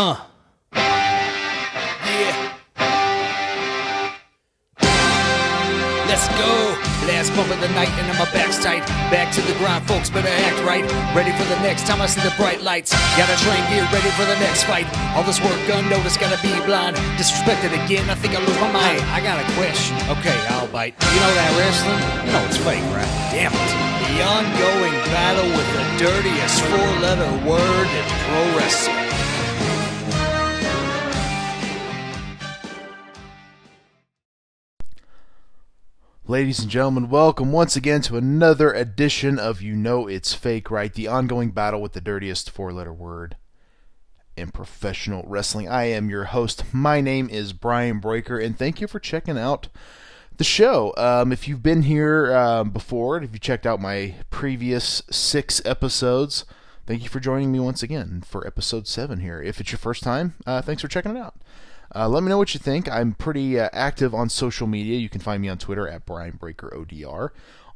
Uh. Yeah. Let's go. Last bump of the night and my back's tight. Back to the grind, folks. Better act right. Ready for the next time I see the bright lights. Gotta train gear, ready for the next fight. All this work unnoticed, gotta be blind. Disrespected again, I think I lose my mind. Hey, I got a question. Okay, I'll bite. You know that wrestling? You know it's fake, right? Damn it. The ongoing battle with the dirtiest four-letter word in pro wrestling. Ladies and gentlemen, welcome once again to another edition of You Know It's Fake, right? The ongoing battle with the dirtiest four letter word in professional wrestling. I am your host. My name is Brian Breaker, and thank you for checking out the show. Um, if you've been here um, before, if you checked out my previous six episodes, thank you for joining me once again for episode seven here. If it's your first time, uh, thanks for checking it out. Uh, let me know what you think. I'm pretty uh, active on social media. You can find me on Twitter at Brian Breaker ODR,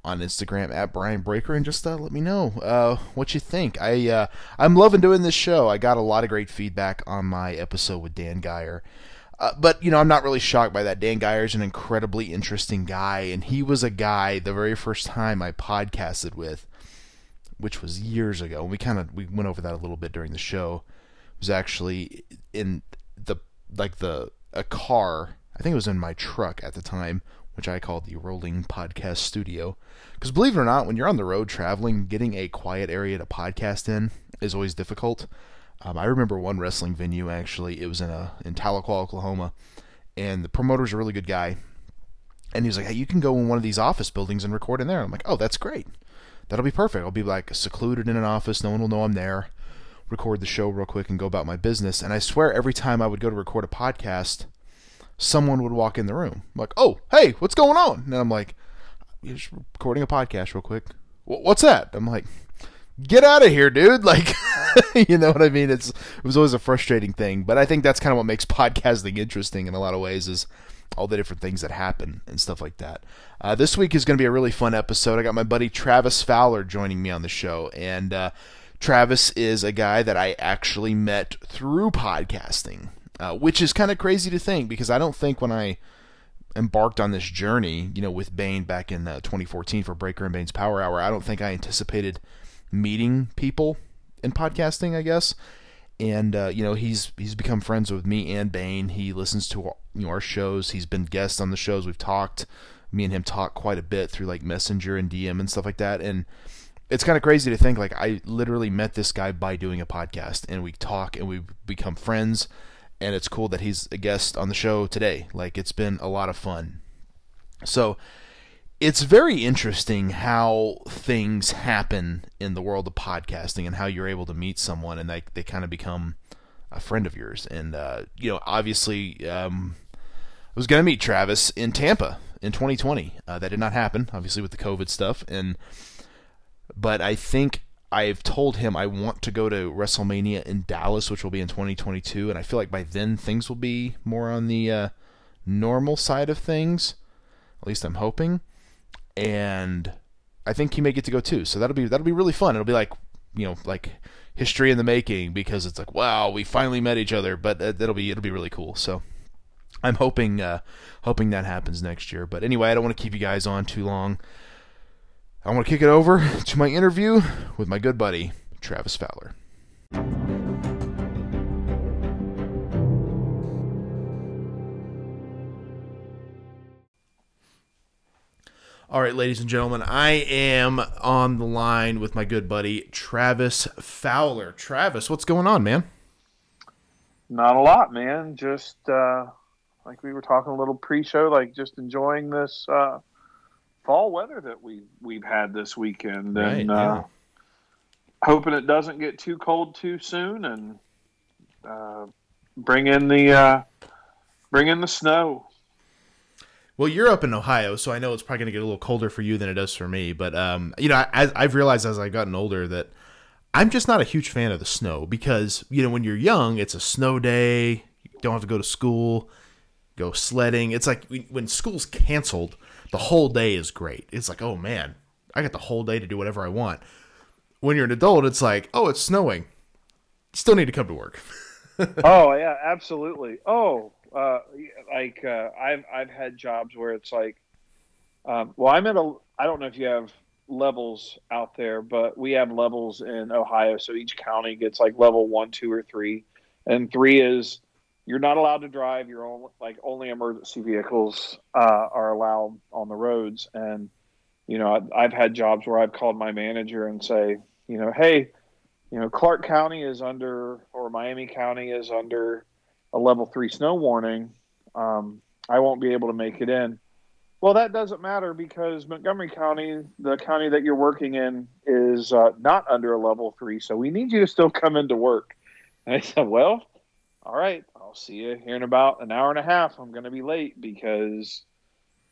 on Instagram at Brian Breaker, and just uh, let me know uh, what you think. I uh, I'm loving doing this show. I got a lot of great feedback on my episode with Dan Geyer. Uh, but you know, I'm not really shocked by that. Dan Geyer is an incredibly interesting guy, and he was a guy the very first time I podcasted with, which was years ago. And we kind of we went over that a little bit during the show. It was actually in like the a car. I think it was in my truck at the time, which I called the rolling podcast studio. Because believe it or not, when you're on the road traveling, getting a quiet area to podcast in is always difficult. Um, I remember one wrestling venue actually. It was in a in Tahlequah, Oklahoma, and the promoter's a really good guy. And he was like, "Hey, you can go in one of these office buildings and record in there." I'm like, "Oh, that's great. That'll be perfect. I'll be like secluded in an office. No one will know I'm there." Record the show real quick and go about my business. And I swear every time I would go to record a podcast, someone would walk in the room. I'm like, oh, hey, what's going on? And I'm like, you're just recording a podcast real quick. What's that? I'm like, get out of here, dude. Like, you know what I mean? It's it was always a frustrating thing, but I think that's kind of what makes podcasting interesting in a lot of ways is all the different things that happen and stuff like that. Uh, this week is going to be a really fun episode. I got my buddy Travis Fowler joining me on the show, and uh, Travis is a guy that I actually met through podcasting, uh, which is kind of crazy to think because I don't think when I embarked on this journey, you know, with Bayn back in uh, 2014 for Breaker and Bayn's Power Hour, I don't think I anticipated meeting people in podcasting. I guess, and uh, you know, he's he's become friends with me and Bayn. He listens to our, you know our shows. He's been guest on the shows. We've talked. Me and him talk quite a bit through like Messenger and DM and stuff like that, and it's kind of crazy to think like I literally met this guy by doing a podcast and we talk and we become friends and it's cool that he's a guest on the show today. Like it's been a lot of fun. So it's very interesting how things happen in the world of podcasting and how you're able to meet someone and they they kind of become a friend of yours. And uh, you know, obviously, um, I was gonna meet Travis in Tampa in 2020. Uh, that did not happen, obviously, with the COVID stuff and but I think I've told him I want to go to WrestleMania in Dallas, which will be in 2022, and I feel like by then things will be more on the uh, normal side of things. At least I'm hoping, and I think he may get to go too. So that'll be that'll be really fun. It'll be like you know like history in the making because it's like wow we finally met each other. But that'll be it'll be really cool. So I'm hoping uh, hoping that happens next year. But anyway, I don't want to keep you guys on too long. I want to kick it over to my interview with my good buddy, Travis Fowler. All right, ladies and gentlemen, I am on the line with my good buddy, Travis Fowler. Travis, what's going on, man? Not a lot, man. Just uh, like we were talking a little pre show, like just enjoying this. Uh, fall weather that we we've had this weekend, right, and uh, hoping it doesn't get too cold too soon, and uh, bring in the uh, bring in the snow. Well, you're up in Ohio, so I know it's probably going to get a little colder for you than it does for me. But um, you know, I, I've realized as I've gotten older that I'm just not a huge fan of the snow because you know when you're young, it's a snow day. You don't have to go to school, go sledding. It's like when school's canceled the whole day is great. It's like, oh man, I got the whole day to do whatever I want. When you're an adult, it's like, oh, it's snowing. Still need to come to work. oh yeah, absolutely. Oh, uh, like uh, I've I've had jobs where it's like, um, well, I'm at a. I don't know if you have levels out there, but we have levels in Ohio. So each county gets like level one, two, or three, and three is you're not allowed to drive. You're only like only emergency vehicles uh, are allowed on the roads. And you know, I've, I've had jobs where I've called my manager and say, you know, hey, you know, Clark County is under or Miami County is under a level three snow warning. Um, I won't be able to make it in. Well, that doesn't matter because Montgomery County, the county that you're working in, is uh, not under a level three. So we need you to still come into work. And I said, well, all right, I'll see you here in about an hour and a half. I'm going to be late because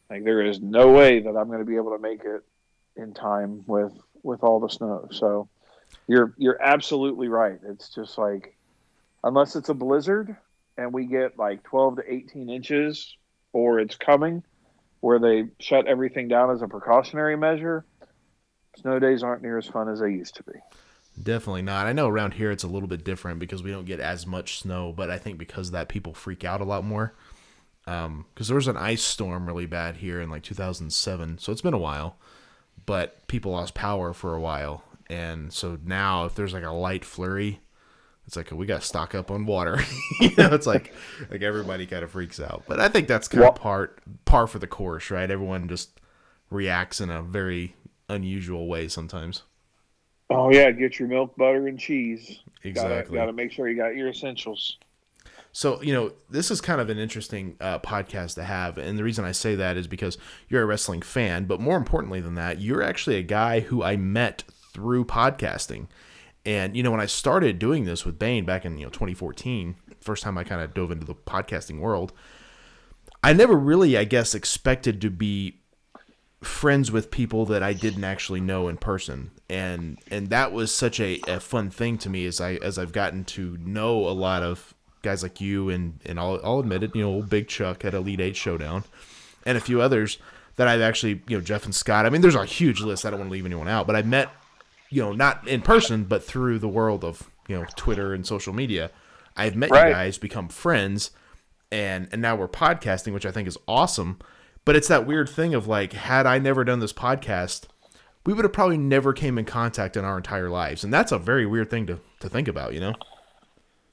like there is no way that I'm going to be able to make it in time with with all the snow. So you're you're absolutely right. It's just like unless it's a blizzard and we get like 12 to 18 inches or it's coming where they shut everything down as a precautionary measure, snow days aren't near as fun as they used to be. Definitely not. I know around here it's a little bit different because we don't get as much snow, but I think because of that people freak out a lot more. Because um, there was an ice storm really bad here in like 2007, so it's been a while, but people lost power for a while, and so now if there's like a light flurry, it's like we got to stock up on water. you know, it's like like everybody kind of freaks out. But I think that's kind of part par for the course, right? Everyone just reacts in a very unusual way sometimes. Oh yeah, get your milk, butter, and cheese. Exactly. Got to make sure you got your essentials. So you know, this is kind of an interesting uh, podcast to have, and the reason I say that is because you're a wrestling fan, but more importantly than that, you're actually a guy who I met through podcasting. And you know, when I started doing this with Bayn back in you know 2014, first time I kind of dove into the podcasting world, I never really, I guess, expected to be friends with people that I didn't actually know in person, and and that was such a, a fun thing to me as I as I've gotten to know a lot of guys like you and and I'll, I'll admit it, you know, Big Chuck at Elite Eight Showdown, and a few others that I've actually, you know, Jeff and Scott. I mean, there's a huge list. I don't want to leave anyone out, but I met, you know, not in person, but through the world of you know Twitter and social media. I've met right. you guys, become friends, and and now we're podcasting, which I think is awesome. But it's that weird thing of like, had I never done this podcast, we would have probably never came in contact in our entire lives, and that's a very weird thing to to think about, you know.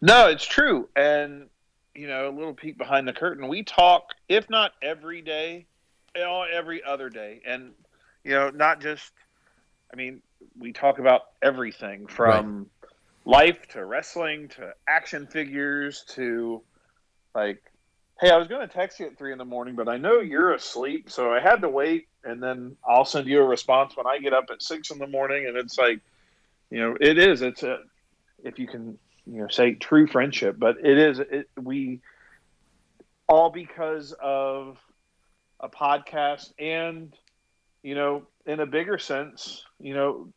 No, it's true, and you know, a little peek behind the curtain. We talk, if not every day, you know, every other day, and you know, not just. I mean, we talk about everything from right. life to wrestling to action figures to like hey, I was going to text you at three in the morning, but I know you're asleep, so I had to wait, and then I'll send you a response when I get up at six in the morning. And it's like, you know, it is. It's a if you can, you know, say true friendship, but it is. It we all because of a podcast and you know in a bigger sense you know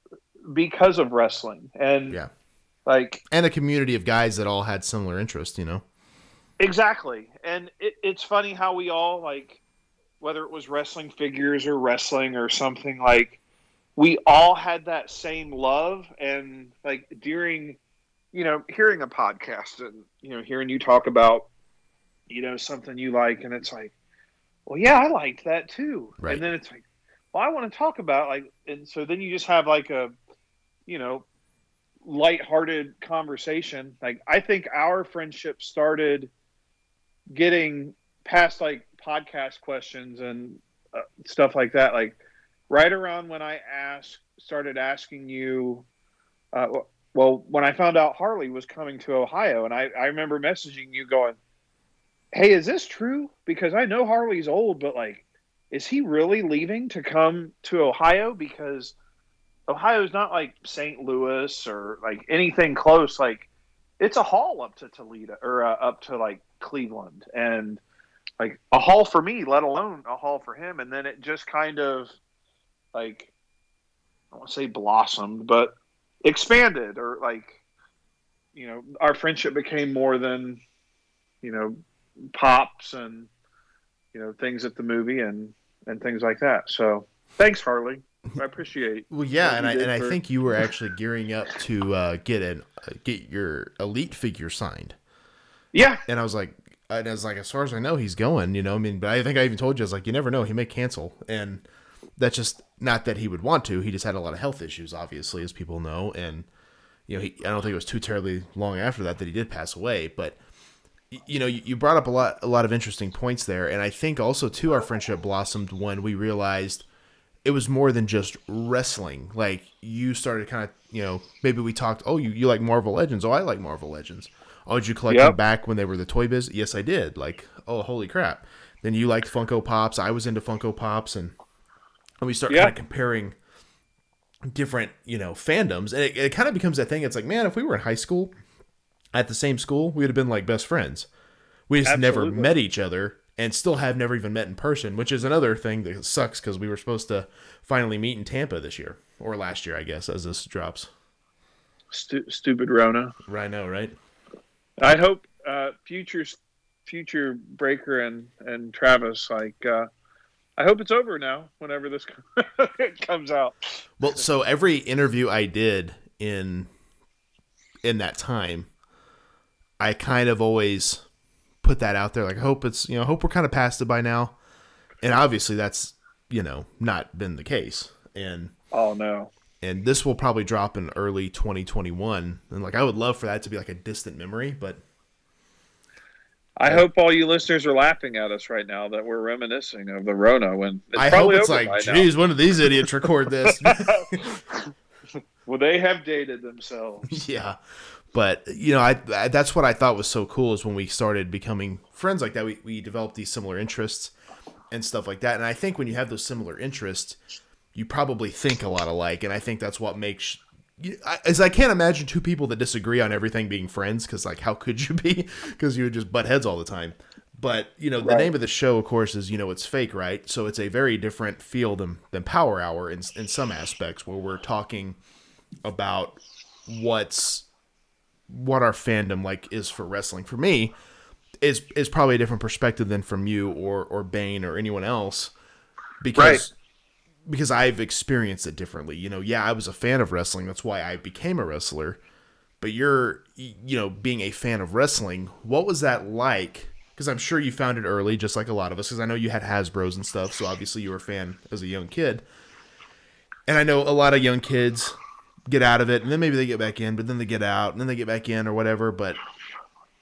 because of wrestling and yeah like and a community of guys that all had similar interests you know Exactly, and it, it's funny how we all like, whether it was wrestling figures or wrestling or something like, we all had that same love, and like during, you know, hearing a podcast and you know hearing you talk about, you know, something you like, and it's like, well, yeah, I liked that too, right. and then it's like, well, I want to talk about like, and so then you just have like a, you know, light-hearted conversation. Like I think our friendship started getting past like podcast questions and uh, stuff like that like right around when i asked started asking you uh, well when i found out harley was coming to ohio and I, I remember messaging you going hey is this true? Because i know harley's old but like is he really leaving to come to ohio? Because ohio's not like st louis or like anything close. Like it's a haul up to toledo or uh, up to like Cleveland and like a haul for me, let alone a haul for him. And then it just kind of like I won't say blossomed, but expanded or like you know, our friendship became more than, you know, pops and you know, things at the movie and and things like that. So thanks, Harley. I appreciate. Well, yeah, and I and for... I think you were actually gearing up to uh, get an uh, get your elite figure signed. Yeah. And I was like, and I was like, as far as I know, he's going. You know, I mean, but I think I even told you, I was like, you never know, he may cancel, and that's just not that he would want to. He just had a lot of health issues, obviously, as people know, and you know, he, I don't think it was too terribly long after that that he did pass away, but you know, you brought up a lot, a lot of interesting points there, and I think also too, our friendship blossomed when we realized it was more than just wrestling. Like you started kind of, you know, maybe we talked. Oh, you, you like Marvel Legends? Oh, I like Marvel Legends. Oh, did you collect yep. them back when they were the toy biz? Yes, I did. Like, oh, holy crap! Then you liked Funko Pops. I was into Funko Pops, and, and we start yep. kind of comparing different, you know, fandoms, and it, it kind of becomes that thing. It's like, man, if we were in high school at the same school, we would have been like best friends. We just Absolutely. never met each other and still have never even met in person, which is another thing that sucks because we were supposed to finally meet in Tampa this year or last year, I guess, as this drops. Stu- stupid Rona. I know, right? I hope uh, future future Breaker and and Travis like. Uh, I hope it's over now. Whenever this comes out. Well, so every interview I did in in that time, I kind of always put that out there. Like, I hope it's you know, I hope we're kind of past it by now. And obviously, that's you know not been the case. And oh no. And this will probably drop in early 2021. And like, I would love for that to be like a distant memory, but I hope all you listeners are laughing at us right now that we're reminiscing of the Rona when I hope it's like, geez, when did these idiots record this? well, they have dated themselves. Yeah, but you know, I, I, that's what I thought was so cool is when we started becoming friends like that. We we developed these similar interests and stuff like that. And I think when you have those similar interests, you probably think a lot alike. And I think that's what makes as I can't imagine two people that disagree on everything being friends because like how could you be because you would just butt heads all the time. But you know the right. name of the show, of course, is you know it's fake, right? So it's a very different feel than than Power Hour in in some aspects where we're talking about what's what our fandom like is for wrestling. For me, is is probably a different perspective than from you or or Bayn or anyone else because. Because I've experienced it differently. You know, yeah, I was a fan of wrestling. That's why I became a wrestler. But you're you know being a fan of wrestling. What was that like? Because I'm sure you found it early, just like a lot of us. Because I know you had Hasbro's and stuff, so obviously you were a fan as a young kid. And I know a lot of young kids get out of it, and then maybe they get back in, but then they get out, and then they get back in or whatever. But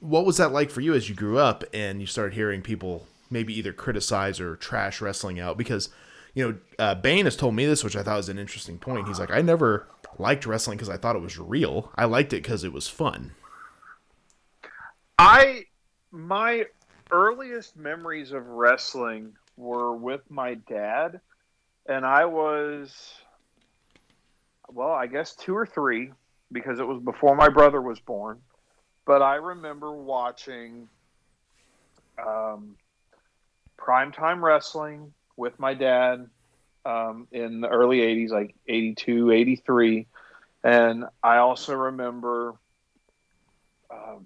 what was that like for you as you grew up and you started hearing people maybe either criticize or trash wrestling out? Because you know, uh, Bayn has told me this, which I thought was an interesting point. He's like, I never liked wrestling because I thought it was real. I liked it because it was fun. I my earliest memories of wrestling were with my dad, and I was well, I guess two or three because it was before my brother was born. But I remember watching um, primetime wrestling with my dad um, in the early 80s, like 82, 83. And I also remember uh,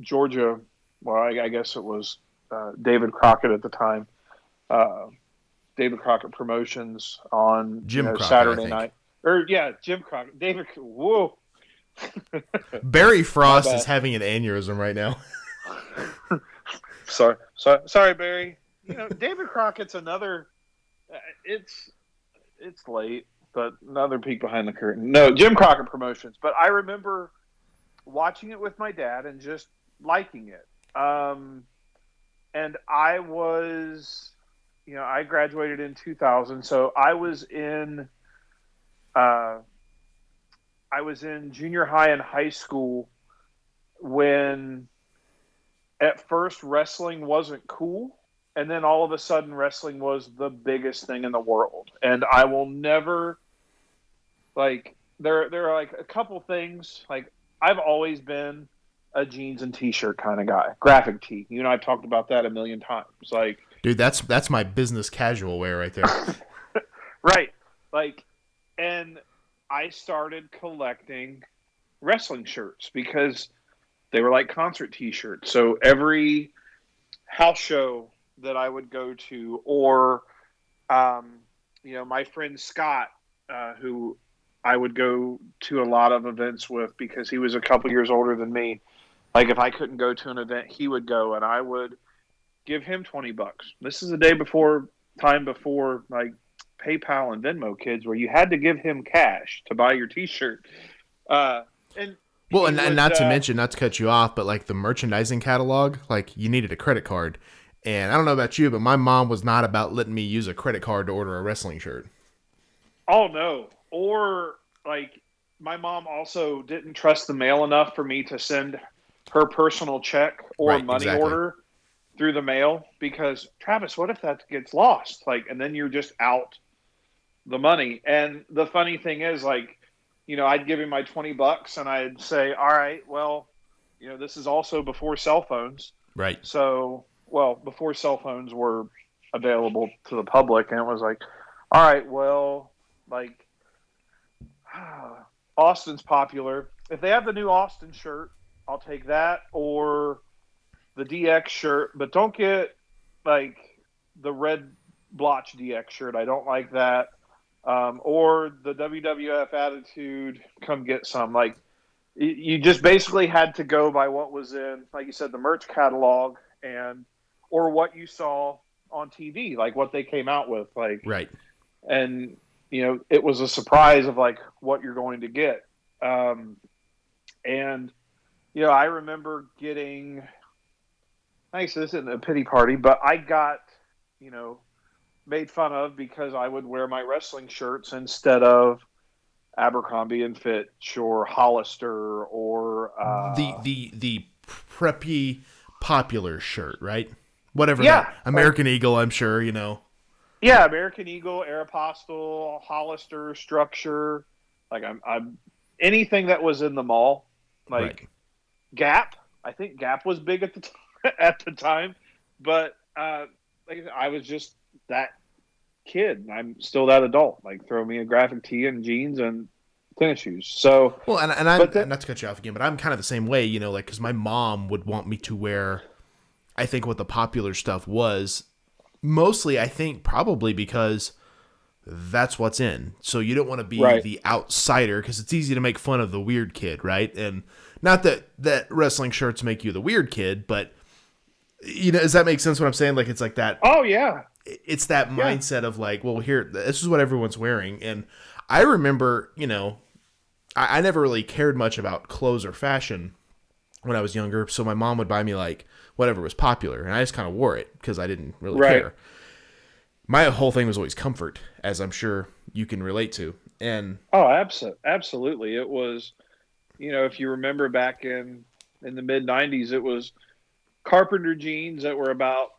Georgia, well, I, I, guess it was uh, David Crockett at the time, uh, David Crockett Promotions on Jim you know, Crockett, Saturday night or yeah, Jim Crockett, David. Whoa. Barry Frost is having an aneurysm right now. sorry, sorry, sorry, Barry. You know, David Crockett's another. It's it's late, but another peek behind the curtain. No, Jim Crockett Promotions. But I remember watching it with my dad and just liking it. Um, and I was, you know, I graduated in 2000, so I was in uh, I was in junior high and high school when at first wrestling wasn't cool and then all of a sudden wrestling was the biggest thing in the world. And i will never like there there are like a couple things like i've always been a jeans and t-shirt kind of guy. Graphic tee. You know i've talked about that a million times. Like dude that's that's my business casual wear right there. Right. Like and I started collecting wrestling shirts because they were like concert T-shirts. So every house show that I would go to, or um, you know, my friend Scott, uh, who I would go to a lot of events with because he was a couple years older than me. like if I couldn't go to an event, he would go, and I would give him twenty bucks. This is the day before time before like PayPal and Venmo kids, where you had to give him cash to buy your T-shirt. Uh, and well, and, would, and not to uh, mention, not to cut you off, but like the merchandising catalog, like you needed a credit card. And I don't know about you, but my mom was not about letting me use a credit card to order a wrestling shirt. Oh no. Or like my mom also didn't trust the mail enough for me to send her personal check or right, money exactly. order through the mail because Travis, what if that gets lost? Like and then you're just out the money. And the funny thing is like, you know, I'd give him my 20 bucks and I'd say, "All right, well, you know, this is also before cell phones." Right. So well before cell phones were available to the public, and it was like, all right, well, like Austin's popular. If they have the new Austin shirt, I'll take that or the DX shirt, but don't get like the red blotch DX shirt. I don't like that. Um, or the WWF attitude, come get some. Like you just basically had to go by what was in, like you said, the merch catalog, and or what you saw on TV, like what they came out with, like right. And you know, it was a surprise of like what you're going to get. Um, and you know, I remember getting. Nice, this isn't a pity party, but I got, you know, made fun of because I would wear my wrestling shirts instead of Abercrombie and Fitch or Hollister or uh, the the the preppy popular shirt, right? Whatever. Yeah, that, American like, Eagle. I'm sure you know. Yeah, American Eagle, Aeropostale, Hollister, Structure. Like I'm, I'm anything that was in the mall, like right. Gap. I think Gap was big at the t- at the time, but uh, like I was just that kid. I'm still that adult. Like throw me a graphic tee and jeans and tennis shoes. So well, and and I'm not to cut you off again, but I'm kind of the same way. You know, like because my mom would want me to wear I think what the popular stuff was mostly I think probably because that's what's in. So you don't want to be right. the outsider because it's easy to make fun of the weird kid, right? And not that that wrestling shirts make you the weird kid, but you know, does that make sense? What I'm saying, like it's like that. Oh yeah, it's that yeah. mindset of like, well, here, this is what everyone's wearing, and I remember, you know, I, I never really cared much about clothes or fashion when I was younger, so my mom would buy me like whatever was popular, and I just kind of wore it because I didn't really right. care. My whole thing was always comfort, as I'm sure you can relate to. And oh, absolutely, absolutely, it was. You know, if you remember back in in the mid '90s, it was carpenter jeans that were about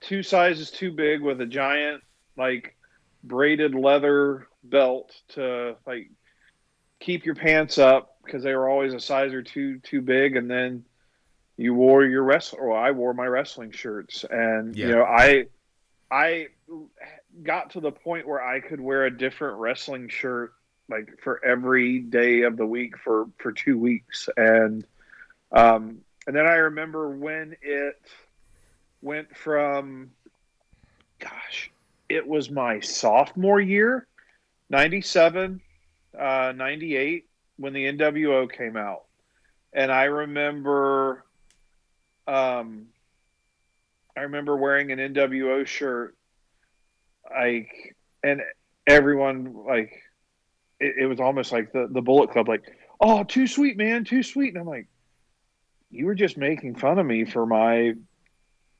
two sizes too big with a giant like braided leather belt to like keep your pants up because they were always a size or two too big and then you wore your wrestling or I wore my wrestling shirts. And yeah. you know I I got to the point where I could wear a different wrestling shirt like for every day of the week for for 2 weeks. And um and then I remember when it went from gosh it was my sophomore year 97 uh 98 when the NWO came out. And I remember um, I remember wearing an NWO shirt, like, and everyone like, it, it was almost like the the Bullet Club, like, oh, too sweet, man, too sweet, and I'm like, you were just making fun of me for my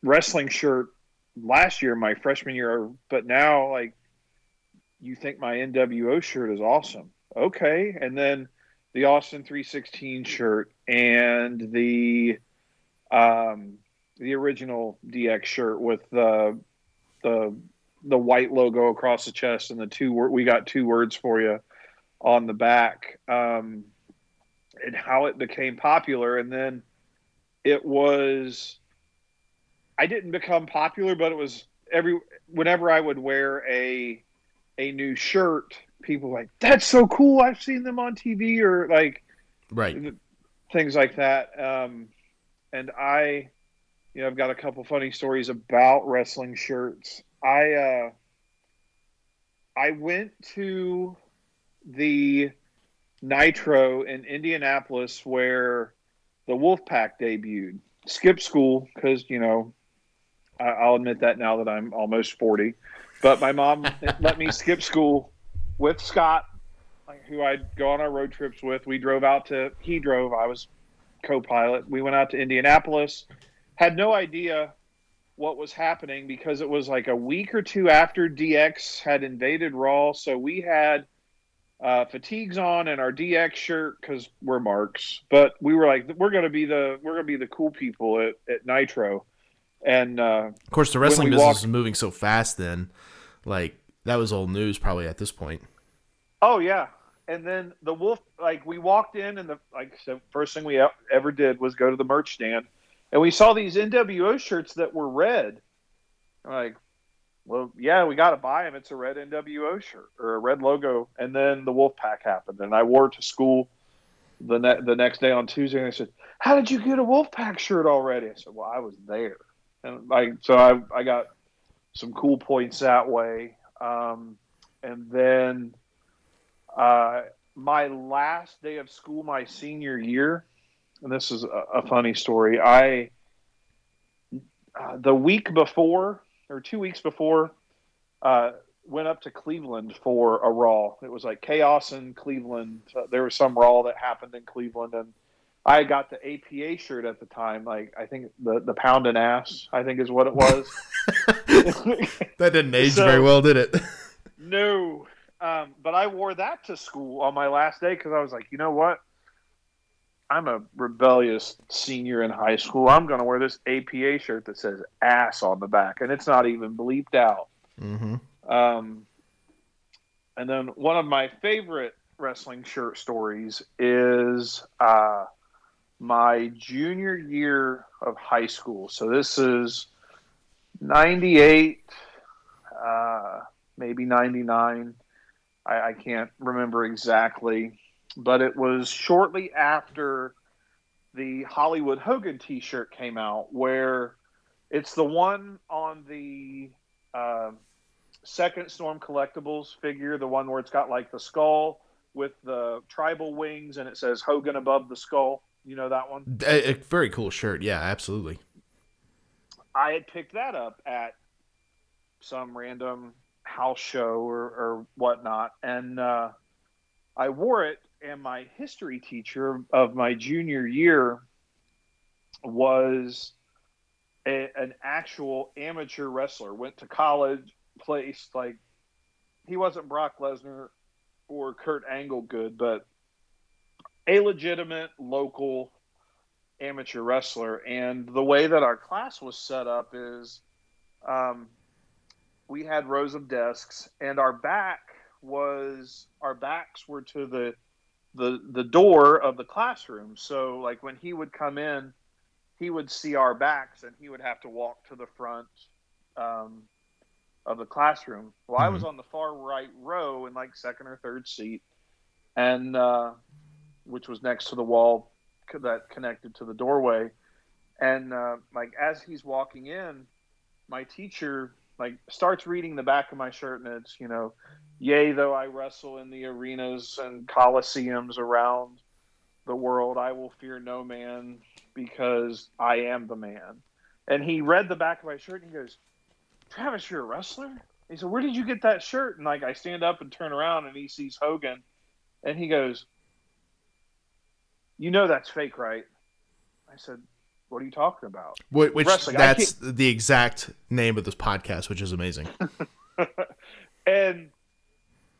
wrestling shirt last year, my freshman year, but now like, you think my NWO shirt is awesome, okay, and then the Austin 316 shirt and the um, the original DX shirt with the the the white logo across the chest and the two we got two words for you on the back um, and how it became popular. And then it was I didn't become popular but it was every whenever I would wear a a new shirt people like that's so cool. I've seen them on TV or like right. things like that. Um, and I, you know, I've got a couple funny stories about wrestling shirts. I uh, I went to the Nitro in Indianapolis where the Wolfpack debuted. Skip school because you know I, will admit that now that I'm almost 40. But my mom let me skip school with Scott, who I'd go on our road trips with. We drove out to, he drove, I was co pilot. We went out to Indianapolis, had no idea what was happening because it was like a week or two after DX had invaded Raw. So we had uh, fatigues on and our DX shirt because we're marks. But we were like, we're gonna be the we're gonna be the cool people at, at Nitro. And uh, of course, the wrestling business walked, is moving so fast. Then, like that was old news probably at this point. Oh yeah, and then the wolf. Like we walked in, and the like the first thing we ever did was go to the merch stand, and we saw these NWO shirts that were red. I'm like, well, yeah, we got to buy them. It's a red NWO shirt or a red logo. And then the wolf pack happened, and I wore it to school the ne- the next day on Tuesday. And they said, "How did you get a wolf pack shirt already?" I said, "Well, I was there." and like so I I got some cool points that way. Um, and then uh, my last day of school, my senior year, and this is a, a funny story. I uh, the week before or two weeks before uh, went up to Cleveland for a Raw. It was like chaos in Cleveland. Uh, there was some Raw that happened in Cleveland, and I got the APA shirt at the time. Like I think the the pound and ass, I think is what it was. that didn't age so, very well, did it? no, um, but I wore that to school on my last day because I was like, you know what? I'm a rebellious senior in high school. I'm going to wear this APA shirt that says ass on the back, and it's not even bleeped out. Mm-hmm. Um, and then one of my favorite wrestling shirt stories is uh, my junior year of high school. So this is 98, uh, maybe 99. I, I can't remember exactly, but it was shortly after the Hollywood Hogan t shirt came out, where it's the one on the uh, second Storm Collectibles figure, the one where it's got like the skull with the tribal wings and it says Hogan above the skull. You know that one? A, a very cool shirt. Yeah, absolutely. I had picked that up at some random house show or, or whatnot, and uh, I wore it. And my history teacher of my junior year was a, an actual amateur wrestler. Went to college, placed like he wasn't Brock Lesnar or Kurt Angle good, but a legitimate local amateur wrestler. And the way that our class was set up is um, we had rows of desks, and our back was our backs were to the the the door of the classroom. So like when he would come in, he would see our backs, and he would have to walk to the front. Um, of the classroom. Well, mm-hmm. I was mm-hmm. on the far right row in like second or third seat, and uh, which was next to the wall that connected to the doorway. And uh, like as he's walking in, my teacher like starts reading the back of my shirt, and it's you know, yea though I wrestle in the arenas and coliseums around the world, I will fear no man because I am the man. And he read the back of my shirt and he goes, Travis, you're a wrestler? He said, Where did you get that shirt? And like I stand up and turn around and he sees Hogan and he goes, You know that's fake, right? I said, What are you talking about? Which, which that's the exact name of this podcast, which is amazing. and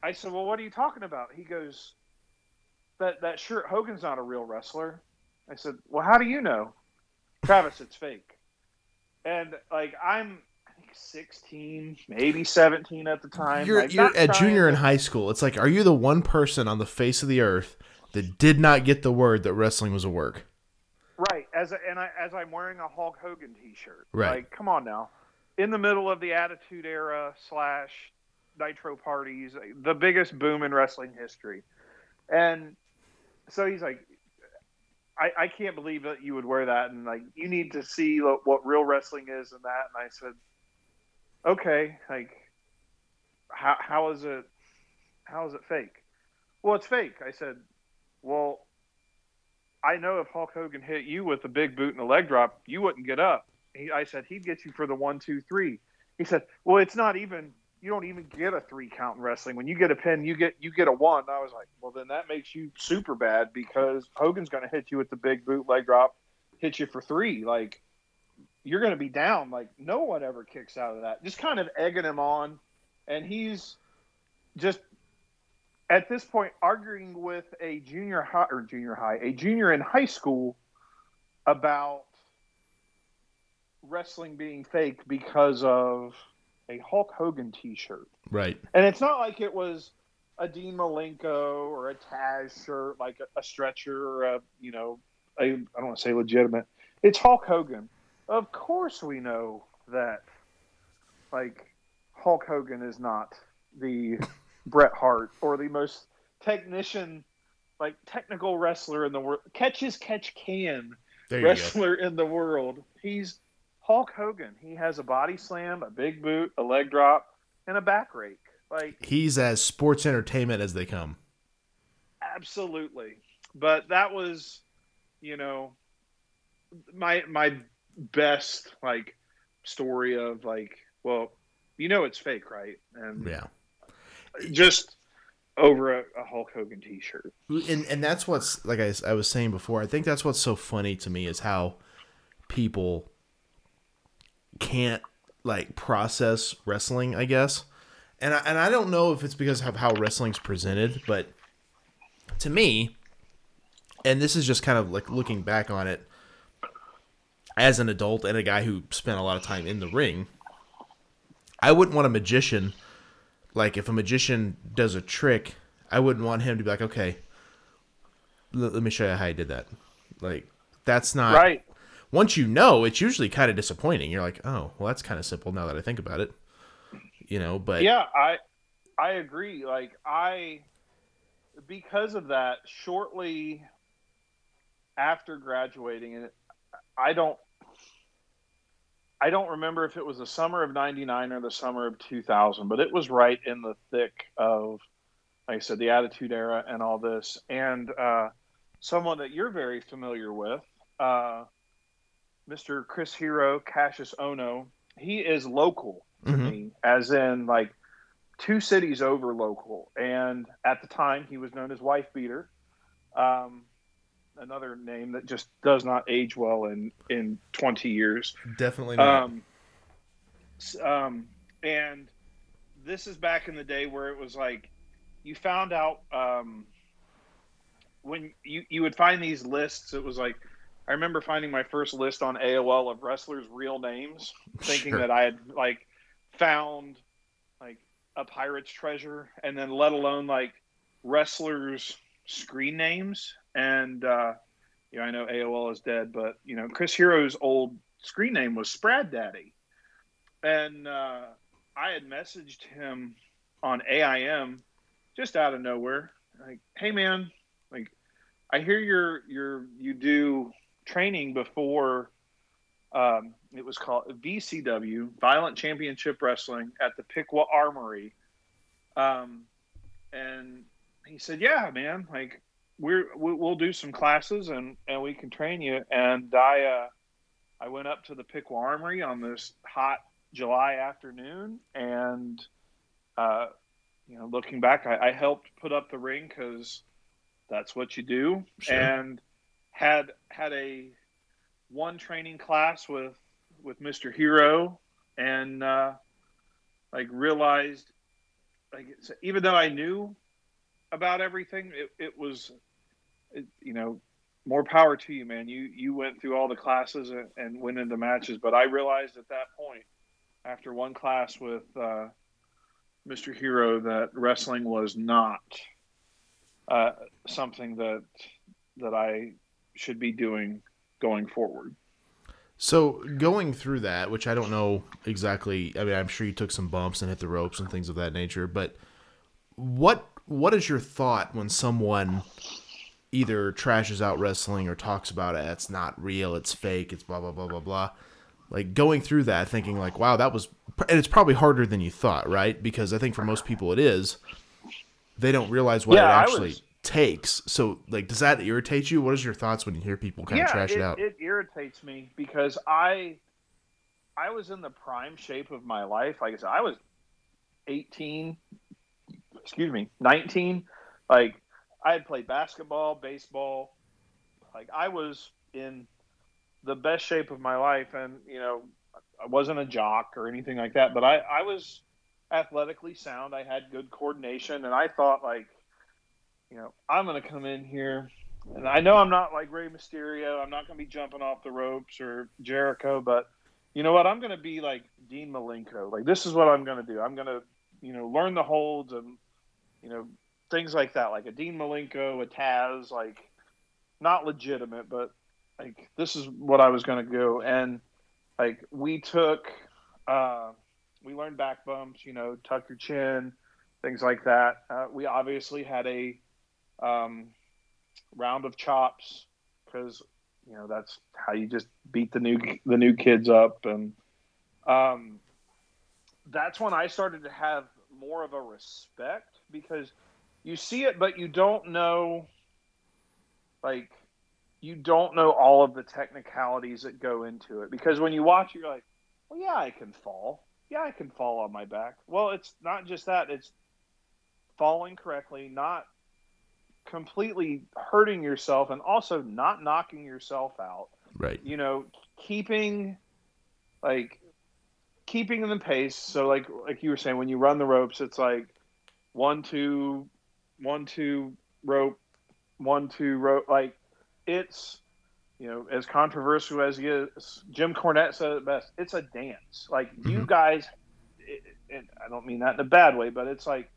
I said, Well, what are you talking about? He goes, That that shirt Hogan's not a real wrestler. I said, Well, how do you know? Travis, it's fake. And like I'm 16, maybe 17 at the time. You're, like, you're at junior to... in high school. It's like, are you the one person on the face of the earth that did not get the word that wrestling was a work? Right. As a, and I, as I'm wearing a Hulk Hogan T-shirt. Right. Like, come on now. In the middle of the Attitude Era slash Nitro parties, the biggest boom in wrestling history, and so he's like, I, I can't believe that you would wear that, and like, you need to see what, what real wrestling is and that. And I said, okay, like how how is it how is it fake? Well, it's fake. I said, well, I know if Hulk Hogan hit you with a big boot and a leg drop, you wouldn't get up. He, I said he'd get you for the one, two, three. He said, well, it's not even. You don't even get a three count in wrestling. When you get a pin, you get you get a one. I was like, well, then that makes you super bad because Hogan's going to hit you with the big boot leg drop, hit you for three. Like you're going to be down. Like no one ever kicks out of that. Just kind of egging him on, and he's just at this point arguing with a junior high or junior high, a junior in high school about wrestling being fake because of a Hulk Hogan T-shirt. Right. And it's not like it was a Dean Malenko or a Taz shirt, like a, a stretcher or a you know, a, I don't want to say legitimate. It's Hulk Hogan. Of course, we know that. Like Hulk Hogan is not the Bret Hart or the most technician, like technical wrestler in the world, catches catch can wrestler in the world. He's Hulk Hogan. He has a body slam, a big boot, a leg drop, and a back rake. Like he's as sports entertainment as they come. Absolutely. But that was, you know, my my best like story of like, well, you know it's fake, right? And yeah just over a, a, Hulk Hogan T-shirt. And and that's what's like I, I was saying before. I think that's what's so funny to me is how people can't like process wrestling. I guess, and I, and I don't know if it's because of how wrestling's presented, but to me, and this is just kind of like looking back on it as an adult and a guy who spent a lot of time in the ring. I wouldn't want a magician like if a magician does a trick, I wouldn't want him to be like, okay, l- let me show you how I did that. Like that's not right. Once you know, it's usually kind of disappointing. You're like, oh, well, that's kind of simple now that I think about it. You know, but yeah, I I agree. Like I because of that, shortly after graduating, and I don't I don't remember if it was the summer of 99 or the summer of 2000, but it was right in the thick of, like I said, the Attitude Era and all this. And uh, someone that you're very familiar with, uh, Mr. Chris Hero, Kassius Ohno, he is local to mm-hmm. me, as in like two cities over local. And at the time, he was known as Wife Beater. Um, another name that just does not age well in in 20 years. Definitely not. Um, um, and this is back in the day where it was like you found out um, when you you would find these lists. It was like I remember finding my first list on AOL of wrestlers' real names, thinking sure. that I had like found like a pirate's treasure, and then let alone like wrestlers' screen names and uh, you know I know AOL is dead, but you know Chris Hero's old screen name was Sprad Daddy, and uh, I had messaged him on AIM just out of nowhere, like, "Hey man, like I hear you're you're you do training before." Um, it was called VCW, Violent Championship Wrestling, at the Piqua Armory. Um, and he said, "Yeah, man, like we're we'll do some classes and and we can train you. And I uh, I went up to the Piqua Armory on this hot July afternoon, and uh, you know, looking back, I, I helped put up the ring because that's what you do, sure. and had had a one training class with with Mr. Hero, and uh, like realized like even though I knew about everything, it, it was you know, more power to you, man. You you went through all the classes and, and went into matches, but I realized at that point, after one class with uh, Mr. Hero, that wrestling was not uh, something that that I should be doing going forward. So going through that, which I don't know exactly. I mean, I'm sure you took some bumps and hit the ropes and things of that nature. But what what is your thought when someone either trashes out wrestling or talks about it. It's not real. It's fake. It's blah blah blah blah blah. Like going through that, thinking like, wow, that was, and it's probably harder than you thought, right? Because I think for most people it is. They don't realize what yeah, it actually was, takes. So, like, does that irritate you? What is your thoughts when you hear people kind yeah, of trash it, it out? It irritates me because I, I was in the prime shape of my life. Like I said, I was 18, excuse me, 19. Like, I had played basketball, baseball. Like, I was in the best shape of my life, and you know, I wasn't a jock or anything like that, but I, I was athletically sound. I had good coordination, and I thought like, you know, I'm going to come in here, and I know I'm not like Rey Mysterio. I'm not going to be jumping off the ropes or Jericho, but you know what? I'm going to be like Dean Malenko. Like this is what I'm going to do. I'm going to, you know, learn the holds and, you know, things like that, like a Dean Malenko, a Taz, like not legitimate, but like this is what I was going to go. And like we took, uh, we learned back bumps, you know, tuck your chin, things like that. Uh, we obviously had a um, round of chops because you know that's how you just beat the new the new kids up, and um, that's when I started to have more of a respect because you see it, but you don't know, like, you don't know all of the technicalities that go into it because when you watch, you're like, well, yeah, I can fall yeah, I can fall on my back. Well, it's not just that, it's falling correctly, not completely hurting yourself and also not knocking yourself out. Right. You know, keeping like keeping in the pace. So like like you were saying when you run the ropes, it's like one two one two rope, one two rope like it's you know, as controversial as he is, Jim Cornette said it best. It's a dance. Like mm-hmm. you guys, it, it, I don't mean that in a bad way, but it's like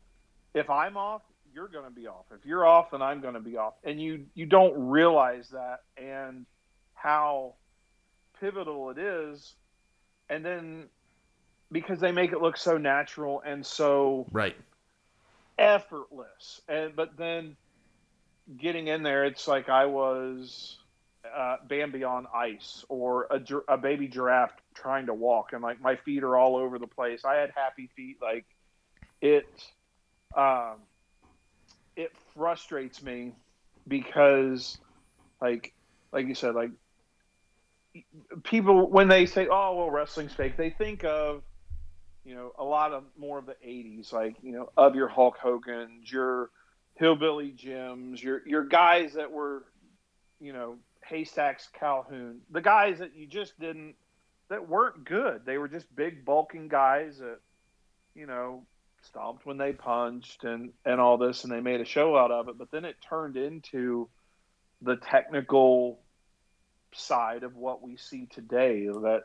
if I'm off, you're going to be off. If you're off, then I'm going to be off. And you you don't realize that and how pivotal it is. And then because they make it look so natural and so right effortless. And but then getting in there, it's like I was uh, Bambi on ice or a, a baby giraffe trying to walk, and like my feet are all over the place. I had happy feet. Like it, um, it frustrates me because, like, like you said, like people when they say, "Oh, well, wrestling's fake," they think of you know a lot of more of the '80s, like you know of your Hulk Hogan's, your hillbilly Jims, your your guys that were you know Haystacks Calhoun, the guys that you just didn't that weren't good. They were just big bulking guys that you know stomped when they punched and and all this, and they made a show out of it. But then it turned into the technical side of what we see today that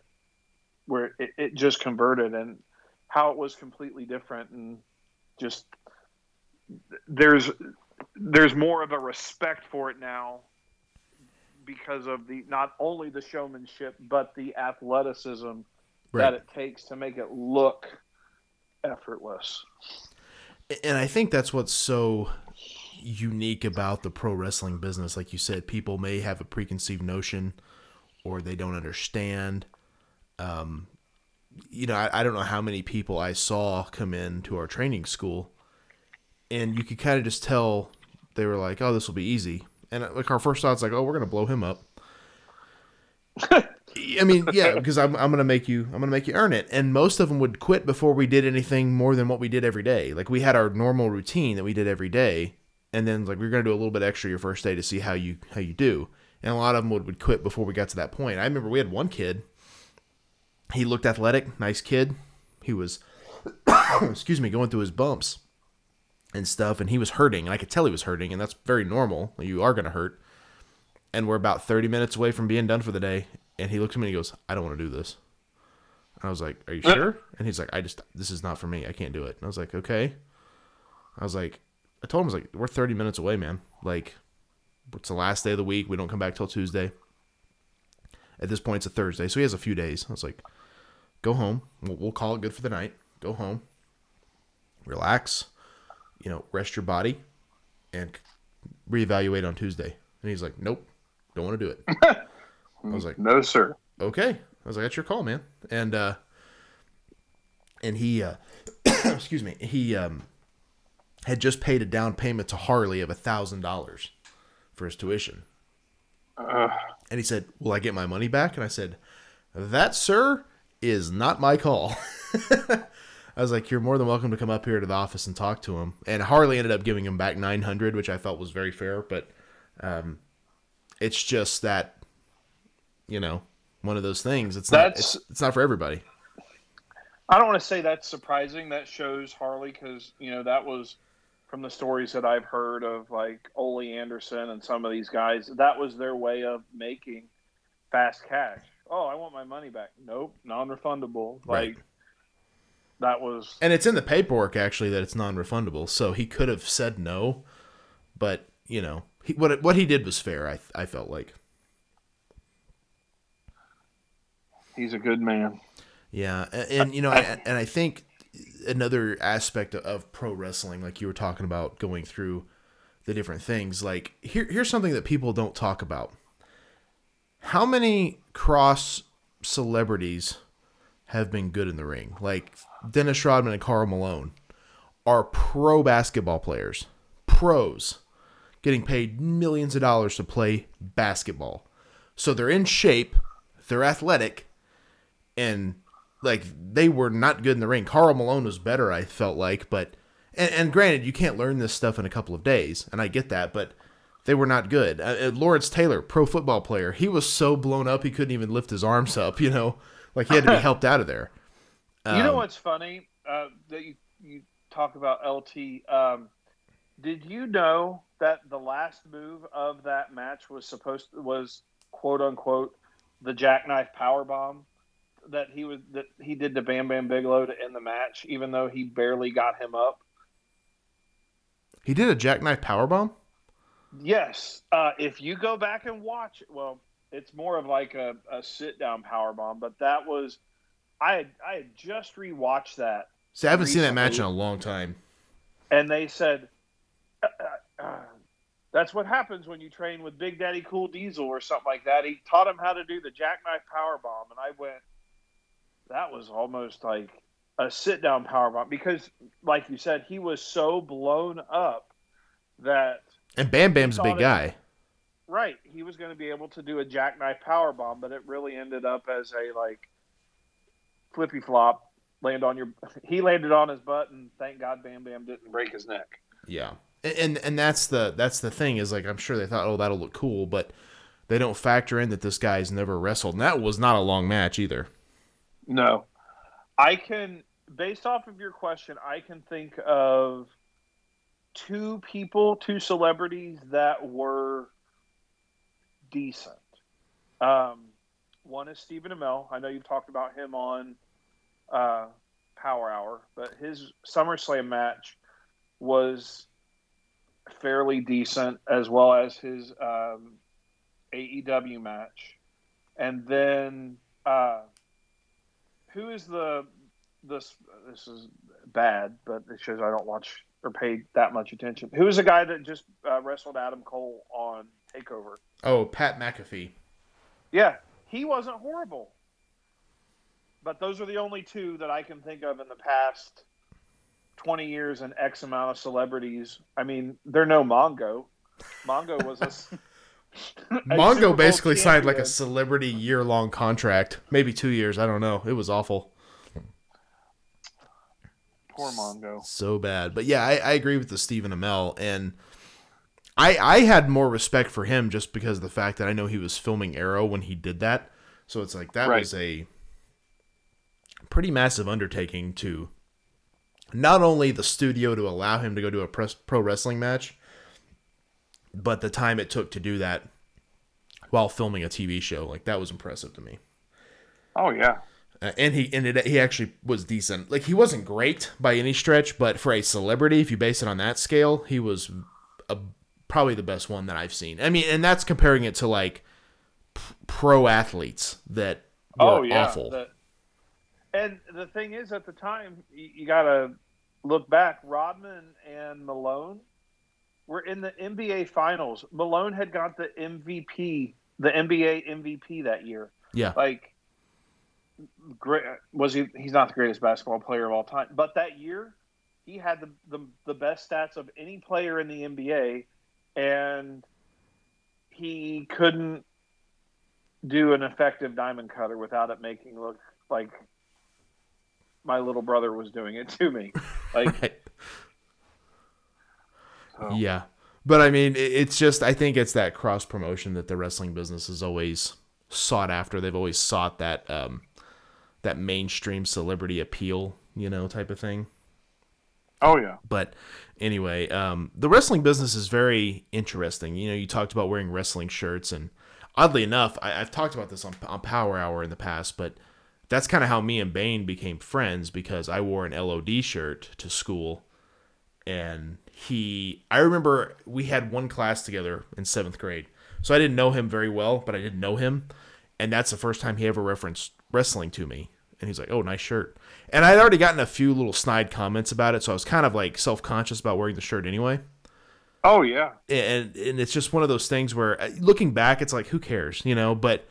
where it, it just converted and how it was completely different and just there's there's more of a respect for it now because of the not only the showmanship but the athleticism right. that it takes to make it look effortless. And I think that's what's so unique about the pro wrestling business. Like you said, people may have a preconceived notion or they don't understand. Um, you know, I, I don't know how many people I saw come in to our training school, and you could kind of just tell they were like, "Oh, this will be easy," and uh, like our first thought's like, oh, we're gonna blow him up. I mean, yeah, because I'm, I'm gonna make you I'm gonna make you earn it. And most of them would quit before we did anything more than what we did every day. Like we had our normal routine that we did every day, and then like we are gonna do a little bit extra your first day to see how you how you do. And a lot of them would, would quit before we got to that point. I remember we had one kid. He looked athletic, nice kid. He was, excuse me, going through his bumps and stuff, and he was hurting, and I could tell he was hurting, and that's very normal. You are gonna hurt. And we're about 30 minutes away from being done for the day, and he looks at me and he goes, "I don't want to do this." I was like, "Are you uh. sure?" And he's like, "I just this is not for me. I can't do it." And I was like, "Okay." I was like, I told him I was like, "We're 30 minutes away, man. Like, it's the last day of the week. We don't come back till Tuesday." At this point, it's a Thursday, so he has a few days. I was like, "Go home. We'll, we'll call it good for the night. Go home. Relax." you know, rest your body and reevaluate on Tuesday. And he's like, nope, don't want to do it. I was like, no, sir. Okay. I was like, that's your call, man. And, uh, and he, uh, excuse me, he, um, had just paid a down payment to Harley of a thousand dollars for his tuition. Uh, And he said, Will I get my money back? And I said, That, sir, is not my call. I was like, You're more than welcome to come up here to the office and talk to him. And Harley ended up giving him back 900 which I felt was very fair. But um, it's just that, you know, one of those things. It's not, it's, it's not for everybody. I don't want to say that's surprising. That shows Harley because you know that was from the stories that I've heard of like Ole Anderson and some of these guys. That was their way of making fast cash. Oh, I want my money back. Nope, non-refundable. Right. Like that was And it's in the paperwork actually that it's non-refundable. So he could have said no, but you know, he, what what he did was fair. I I felt like. he's a good man. Yeah, and, and you know, and, and I think another aspect of pro wrestling, like you were talking about, going through the different things. Like here, here's something that people don't talk about. How many cross celebrities have been good in the ring? Like Dennis Rodman and Karl Malone are pro basketball players, pros, getting paid millions of dollars to play basketball. So they're in shape, they're athletic, and like they were not good in the ring. Karl Malone was better, I felt like, but and, and granted, you can't learn this stuff in a couple of days, and I get that, but they were not good. Uh, uh, Lawrence Taylor, pro football player, he was so blown up he couldn't even lift his arms up. You know, like he had to be helped out of there. you know Um, what's funny uh, that you you talk about LT. Um, did you know that the last move of that match was supposed was quote unquote the jackknife power bomb that he was that he did to Bam Bam Bigelow to end the match, even though he barely got him up. He did a jackknife powerbomb. Yes, uh, if you go back and watch, well, it's more of like a, a sit down power bomb, but that was I had I had just rewatched that See, I haven't seen that match in a long time. and they said uh, uh, uh, that's what happens when you train with Big Daddy Cool Diesel or something like that. He taught him how to do the jackknife power bomb, and I went, that was almost like a sit down power bomb because, like you said, he was so blown up that And Bam Bam's a big it- guy. right he was going to be able to do a jackknife power bomb, but it really ended up as a like flippy flop. Land on your. He landed on his butt, and thank God Bam Bam didn't break his neck. Yeah, and, and and that's the that's the thing is like I'm sure they thought, oh, that'll look cool, but they don't factor in that this guy's never wrestled, and that was not a long match either. No. I can, based off of your question, I can think of two people, two celebrities that were decent. Um, one is Stephen Amell. I know you've talked about him on uh, Power Hour, but his SummerSlam match was fairly decent, as well as his um, AEW match. And then uh, who is the this this is bad, but it shows I don't watch or paid that much attention. Who was the guy that just uh, wrestled Adam Cole on Takeover? Oh, Pat McAfee. Yeah, he wasn't horrible. But those are the only two that I can think of in the past 20 years and X amount of celebrities. I mean, they're no Mongo. Mongo was a. Super Mongo basically signed like a celebrity year long contract, maybe two years. I don't know. It was awful, poor Mongo. so bad. But yeah, I, I agree with the Stephen Amell, and I I had more respect for him just because of the fact that I know he was filming Arrow when he did that. So it's like that Right. was a pretty massive undertaking to not only the studio to allow him to go do a press, pro wrestling match, but the time it took to do that while filming a TV show. Like that was impressive to me. Oh yeah. Uh, and he and it, he actually was decent. Like he wasn't great by any stretch, but for a celebrity, if you base it on that scale, he was a, probably the best one that I've seen. I mean, and that's comparing it to like p- pro athletes that were oh yeah. awful. The- and the thing is, at the time, you, you got to look back. Rodman and Malone were in the NBA Finals. Malone had got the MVP, the NBA MVP that year. yeah, Like, great was he? He's not the greatest basketball player of all time, but that year he had the, the the best stats of any player in the NBA, and he couldn't do an effective diamond cutter without it making look like my little brother was doing it to me. Like, right. so. yeah, but I mean, it's just I think it's that cross promotion that the wrestling business has always sought after. They've always sought that um, that mainstream celebrity appeal, you know, type of thing. Oh yeah. But anyway, um, the wrestling business is very interesting. You know, you talked about wearing wrestling shirts, and oddly enough, I, have talked about this on on Power Hour in the past, but that's kind of how me and Bayn became friends because I wore an LOD shirt to school, and he. I remember we had one class together in seventh grade, so I didn't know him very well, but I didn't know him, and that's the first time he ever referenced wrestling to me. And he's like, "Oh, nice shirt." And I'd already gotten a few little snide comments about it, so I was kind of like self conscious about wearing the shirt anyway. Oh yeah, and and it's just one of those things where uh, looking back, it's like who cares, you know? But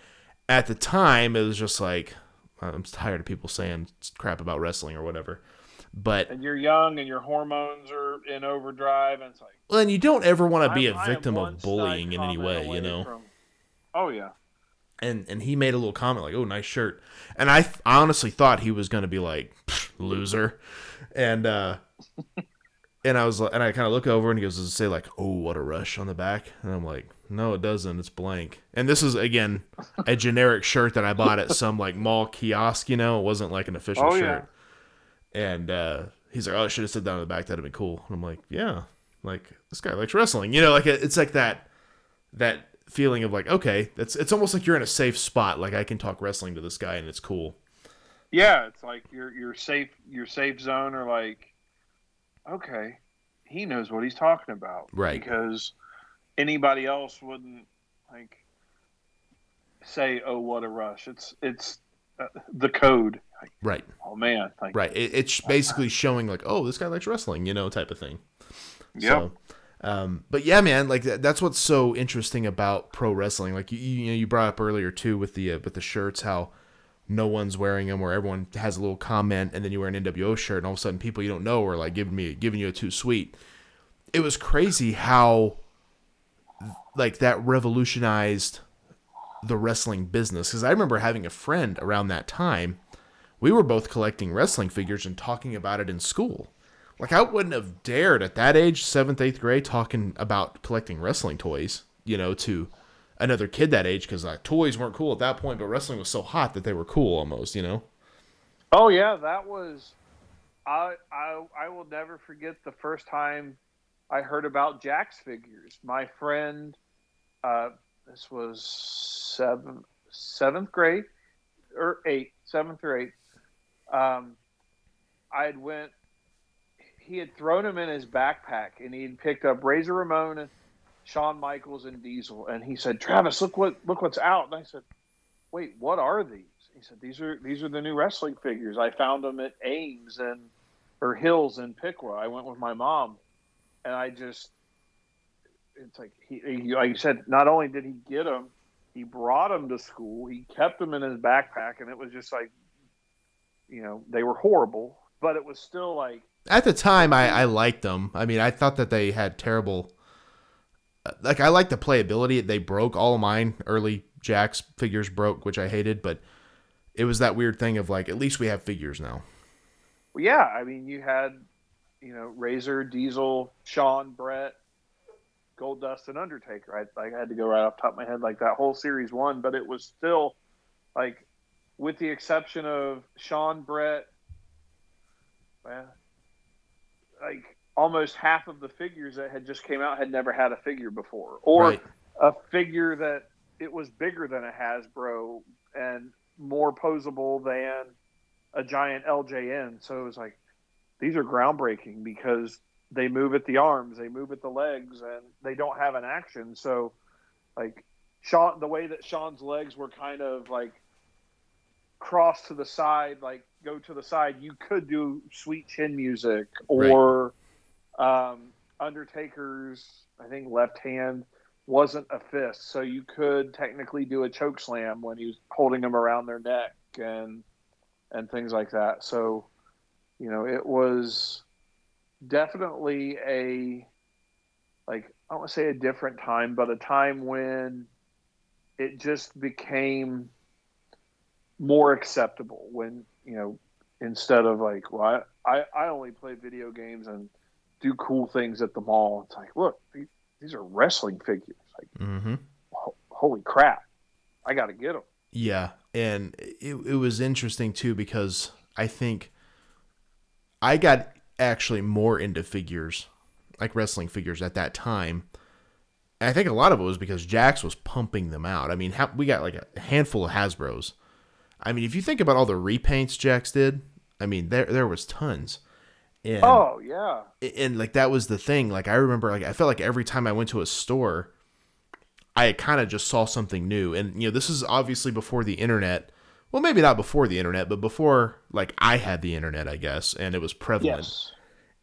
at the time, it was just like I'm tired of people saying crap about wrestling or whatever. But and you're young and your hormones are in overdrive, and it's like well, and you don't ever want to be a victim of bullying in any way, you know. From, oh yeah, and and he made a little comment like, "Oh, nice shirt," and I, th- I honestly thought he was going to be like, "Loser," and uh, and I was and I kind of look over and he goes, "Does it say like, oh, what a rush on the back?" And I'm like, "No, it doesn't. It's blank." And this is again a generic shirt that I bought at some like mall kiosk. You know, it wasn't like an official oh, shirt. Yeah. And uh, he's like, "Oh, I should have said down on the back. That'd have been cool." And I'm like, "Yeah." Like this guy likes wrestling, you know. Like it's like that, that feeling of like, okay, it's it's almost like you're in a safe spot. Like I can talk wrestling to this guy and it's cool. Yeah, it's like your your safe your safe zone or like, okay, he knows what he's talking about, right? Because anybody else wouldn't like say, "Oh, what a rush!" It's it's uh, the code, like, right? Oh man, like, right. It, it's basically showing like, oh, this guy likes wrestling, you know, type of thing. Yeah. So, um, but yeah, man, like that's what's so interesting about pro wrestling. Like you, you know, you brought up earlier too with the uh, with the shirts, how no one's wearing them, where everyone has a little comment, and then you wear an NWO shirt, and all of a sudden people you don't know are like giving me giving you a too sweet. It was crazy how like that revolutionized the wrestling business because I remember having a friend around that time. We were both collecting wrestling figures and talking about it in school like I wouldn't have dared at that age, seventh, eighth grade, talking about collecting wrestling toys, you know, to another kid that age because like toys weren't cool at that point, but wrestling was so hot that they were cool almost, you know. Oh yeah, that was. I I I will never forget the first time I heard about Jakks figures. My friend, uh, this was seventh seventh grade or eight, seventh or eighth. Um, I had went he had thrown him in his backpack and he had picked up Razor Ramon, Shawn Michaels, and Diesel. And he said, "Travis, look what look what's out." And I said, "Wait, what are these?" He said, "These are these are the new wrestling figures. I found them at Ames and or Hills in Piqua. I went with my mom, and I just." It's like he, he, like you said. Not only did he get them, he brought them to school. He kept them in his backpack, and it was just like, you know, they were horrible, but it was still like at the time, I, I liked them. I mean, I thought that they had terrible. Like I liked the playability. They broke all of mine. Early Jakks figures broke, which I hated. But it was that weird thing of like, at least we have figures now. Well, yeah. I mean, you had, you know, Razor, Diesel, Shawn, Bret, Gold Dust, and Undertaker. I like I had to go right off top of my head like that whole series one, but it was still like, with the exception of Shawn, Bret, Well, like almost half of the figures that had just came out had never had a figure before, or right. a figure that it was bigger than a Hasbro and more posable than a giant LJN. So it was like these are groundbreaking because they move at the arms, they move at the legs, and they don't have an action. So like Shawn, the way that Shawn's legs were kind of like crossed to the side, like go to the side, you could do sweet chin music or right. um, Undertaker's, I think, left hand wasn't a fist, so you could technically do a choke slam when he was holding them around their neck and and things like that. So, you know, it was definitely a like I don't want to say a different time, but a time when it just became more acceptable when you know instead of like well I, I only play video games and do cool things at the mall. It's like look these are wrestling figures. Like mm-hmm. ho- holy crap. I gotta get them yeah. And it, it was interesting too because i think i got actually more into figures like wrestling figures at that time. And i think a lot of it was because Jakks was pumping them out. I mean we got like a handful of hasbros I mean, if you think about all the repaints Jakks did, I mean, there there was tons. And, oh yeah. And like that was the thing. Like I remember, like I felt like every time I went to a store, I kind of just saw something new. And you know, this is obviously before the internet. Well, maybe not before the internet, but before like I had the internet, I guess, and it was prevalent. Yes.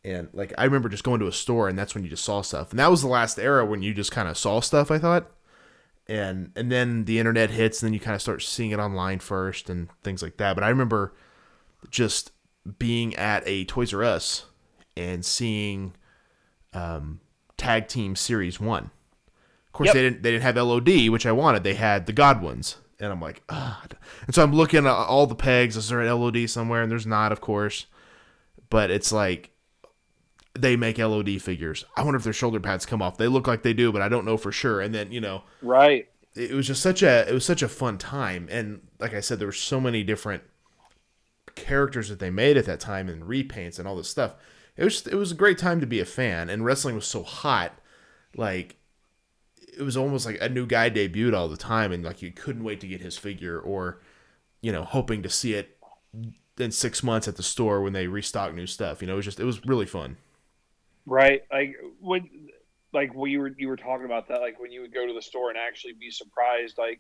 And like I remember just going to a store, and that's when you just saw stuff. And that was the last era when you just kind of saw stuff. I thought and and then the internet hits and then you kind of start seeing it online first and things like that. But i remember just being at a toys r us and seeing um, tag team series one. Of course yep. they didn't they didn't have lod which i wanted. They had the godwins and i'm like ah and so i'm looking at all the pegs. Is there an lod somewhere? And there's not of course. But it's like they make LOD figures. I wonder if their shoulder pads come off. They look like they do, but I don't know for sure. And then, you know, right. It was just such a it was such a fun time and like I said there were so many different characters that they made at that time and repaints and all this stuff. It was it was a great time to be a fan and wrestling was so hot like it was almost like a new guy debuted all the time and like you couldn't wait to get his figure or you know hoping to see it in 6 months at the store when they restock new stuff. You know, it was just it was really fun. Right. Like when like when you were you were talking about that, like when you would go to the store and actually be surprised, like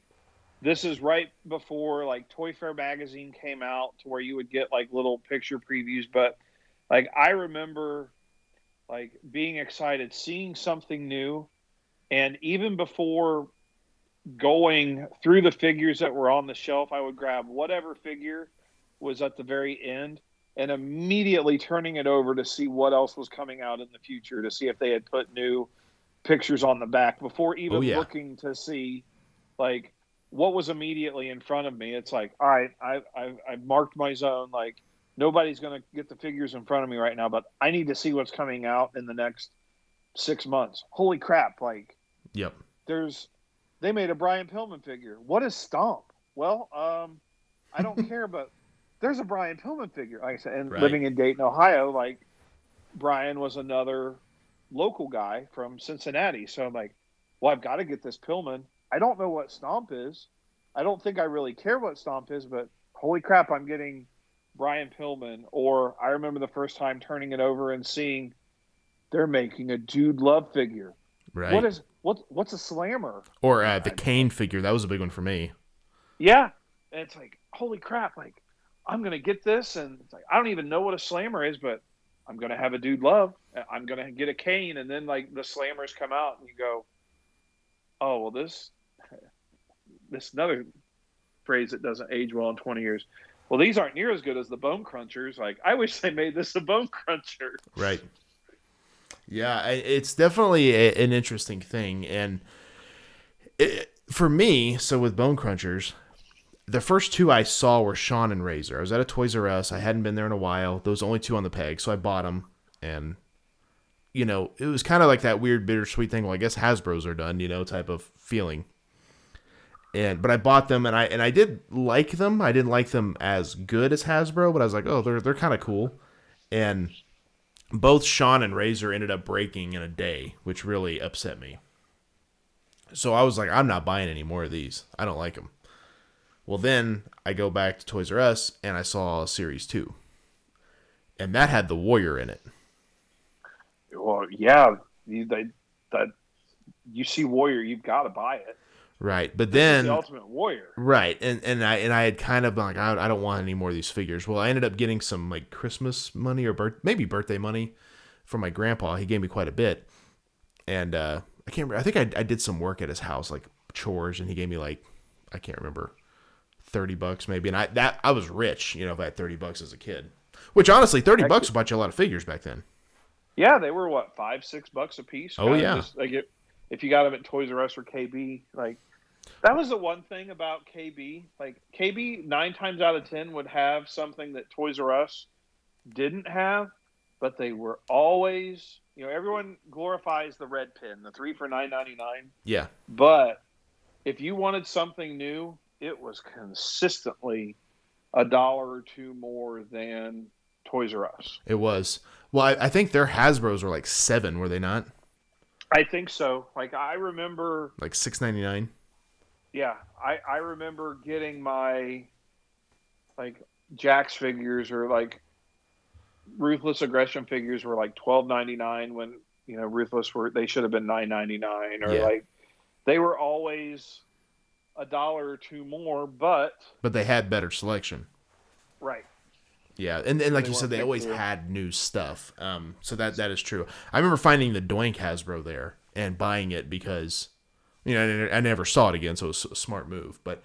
this is right before like Toy Fair magazine came out to where you would get like little picture previews, but like I remember like being excited, seeing something new, and even before going through the figures that were on the shelf, I would grab whatever figure was at the very end and immediately turning it over to see what else was coming out in the future to see if they had put new pictures on the back before even oh, yeah. looking to see like what was immediately in front of me. It's like, all right, I I I marked my zone. Like nobody's going to get the figures in front of me right now, but I need to see what's coming out in the next six months. Holy crap! Like, yep. There's they made a Brian Pillman figure. What is Stomp? Well, um, I don't care, but there's a Brian Pillman figure. Like I said, and right. living in Dayton, Ohio, like Brian was another local guy from Cincinnati. So I'm like, well, I've got to get this Pillman. I don't know what Stomp is. I don't think I really care what Stomp is, but holy crap, I'm getting Brian Pillman. Or I remember the first time turning it over and seeing they're making a Dude Love figure. Right. What is what? What's a slammer? Or uh, the Kane figure. That was a big one for me. Yeah, and it's like holy crap! Like I'm going to get this, and like I don't even know what a slammer is, but I'm going to have a dude love. I'm going to get a Kane, and then like the slammers come out, and you go, oh well, this this another phrase that doesn't age well in 20 years. Well, these aren't near as good as the bone crunchers. Like I wish they made this a bone cruncher. Right. Yeah, it's definitely a, an interesting thing, and it, for me, so with bone crunchers, the first two I saw were Shawn and Razor. I was at a Toys R Us. I hadn't been there in a while. Those only two on the peg, so I bought them. And you know, it was kind of like that weird bittersweet thing. Well, I guess Hasbro's are done, you know, type of feeling. And but I bought them and I and I did like them. I didn't like them as good as Hasbro, but I was like, oh, they're they're kind of cool. And both Shawn and Razor ended up breaking in a day, which really upset me. So I was like, I'm not buying any more of these. I don't like them. Well, then I go back to Toys R Us and I saw Series 2. And that had the Warrior in it. Well, yeah. You, they, that, you see Warrior, you've got to buy it. Right, but then the Ultimate Warrior. Right, and and I and I had kind of been like I, I don't want any more of these figures. Well, I ended up getting some like Christmas money or birth, maybe birthday money from my grandpa. He gave me quite a bit, and uh, I can't remember. I think I, I did some work at his house, like chores, and he gave me like I can't remember 30 bucks maybe and i that i was rich you know if i had 30 bucks as a kid which honestly 30 bucks bought you a lot of figures back then Yeah, they were what five, six bucks a piece. Oh yeah, just, like it, if you got them at Toys R Us or KB, like that was the one thing about KB. Like KB, nine times out of ten would have something that Toys R Us didn't have, but they were always, you know, everyone glorifies the red pin, the three for nine ninety nine. Yeah, but if you wanted something new, it was consistently a dollar or two more than Toys R Us. It was. Well, I, I think their Hasbro's were like seven, were they not? I think so. Like I remember, like six ninety nine. Yeah, I I remember getting my like Jakks figures or like ruthless aggression figures were like twelve ninety nine when you know ruthless were they should have been nine ninety nine or yeah. like they were always a dollar or two more, but but they had better selection. Right. Yeah, and, and like they you said, they always through. had new stuff. Um, so that that is true. I remember finding the Doink Hasbro there and buying it because, you know, I, I never saw it again, so it was a smart move. But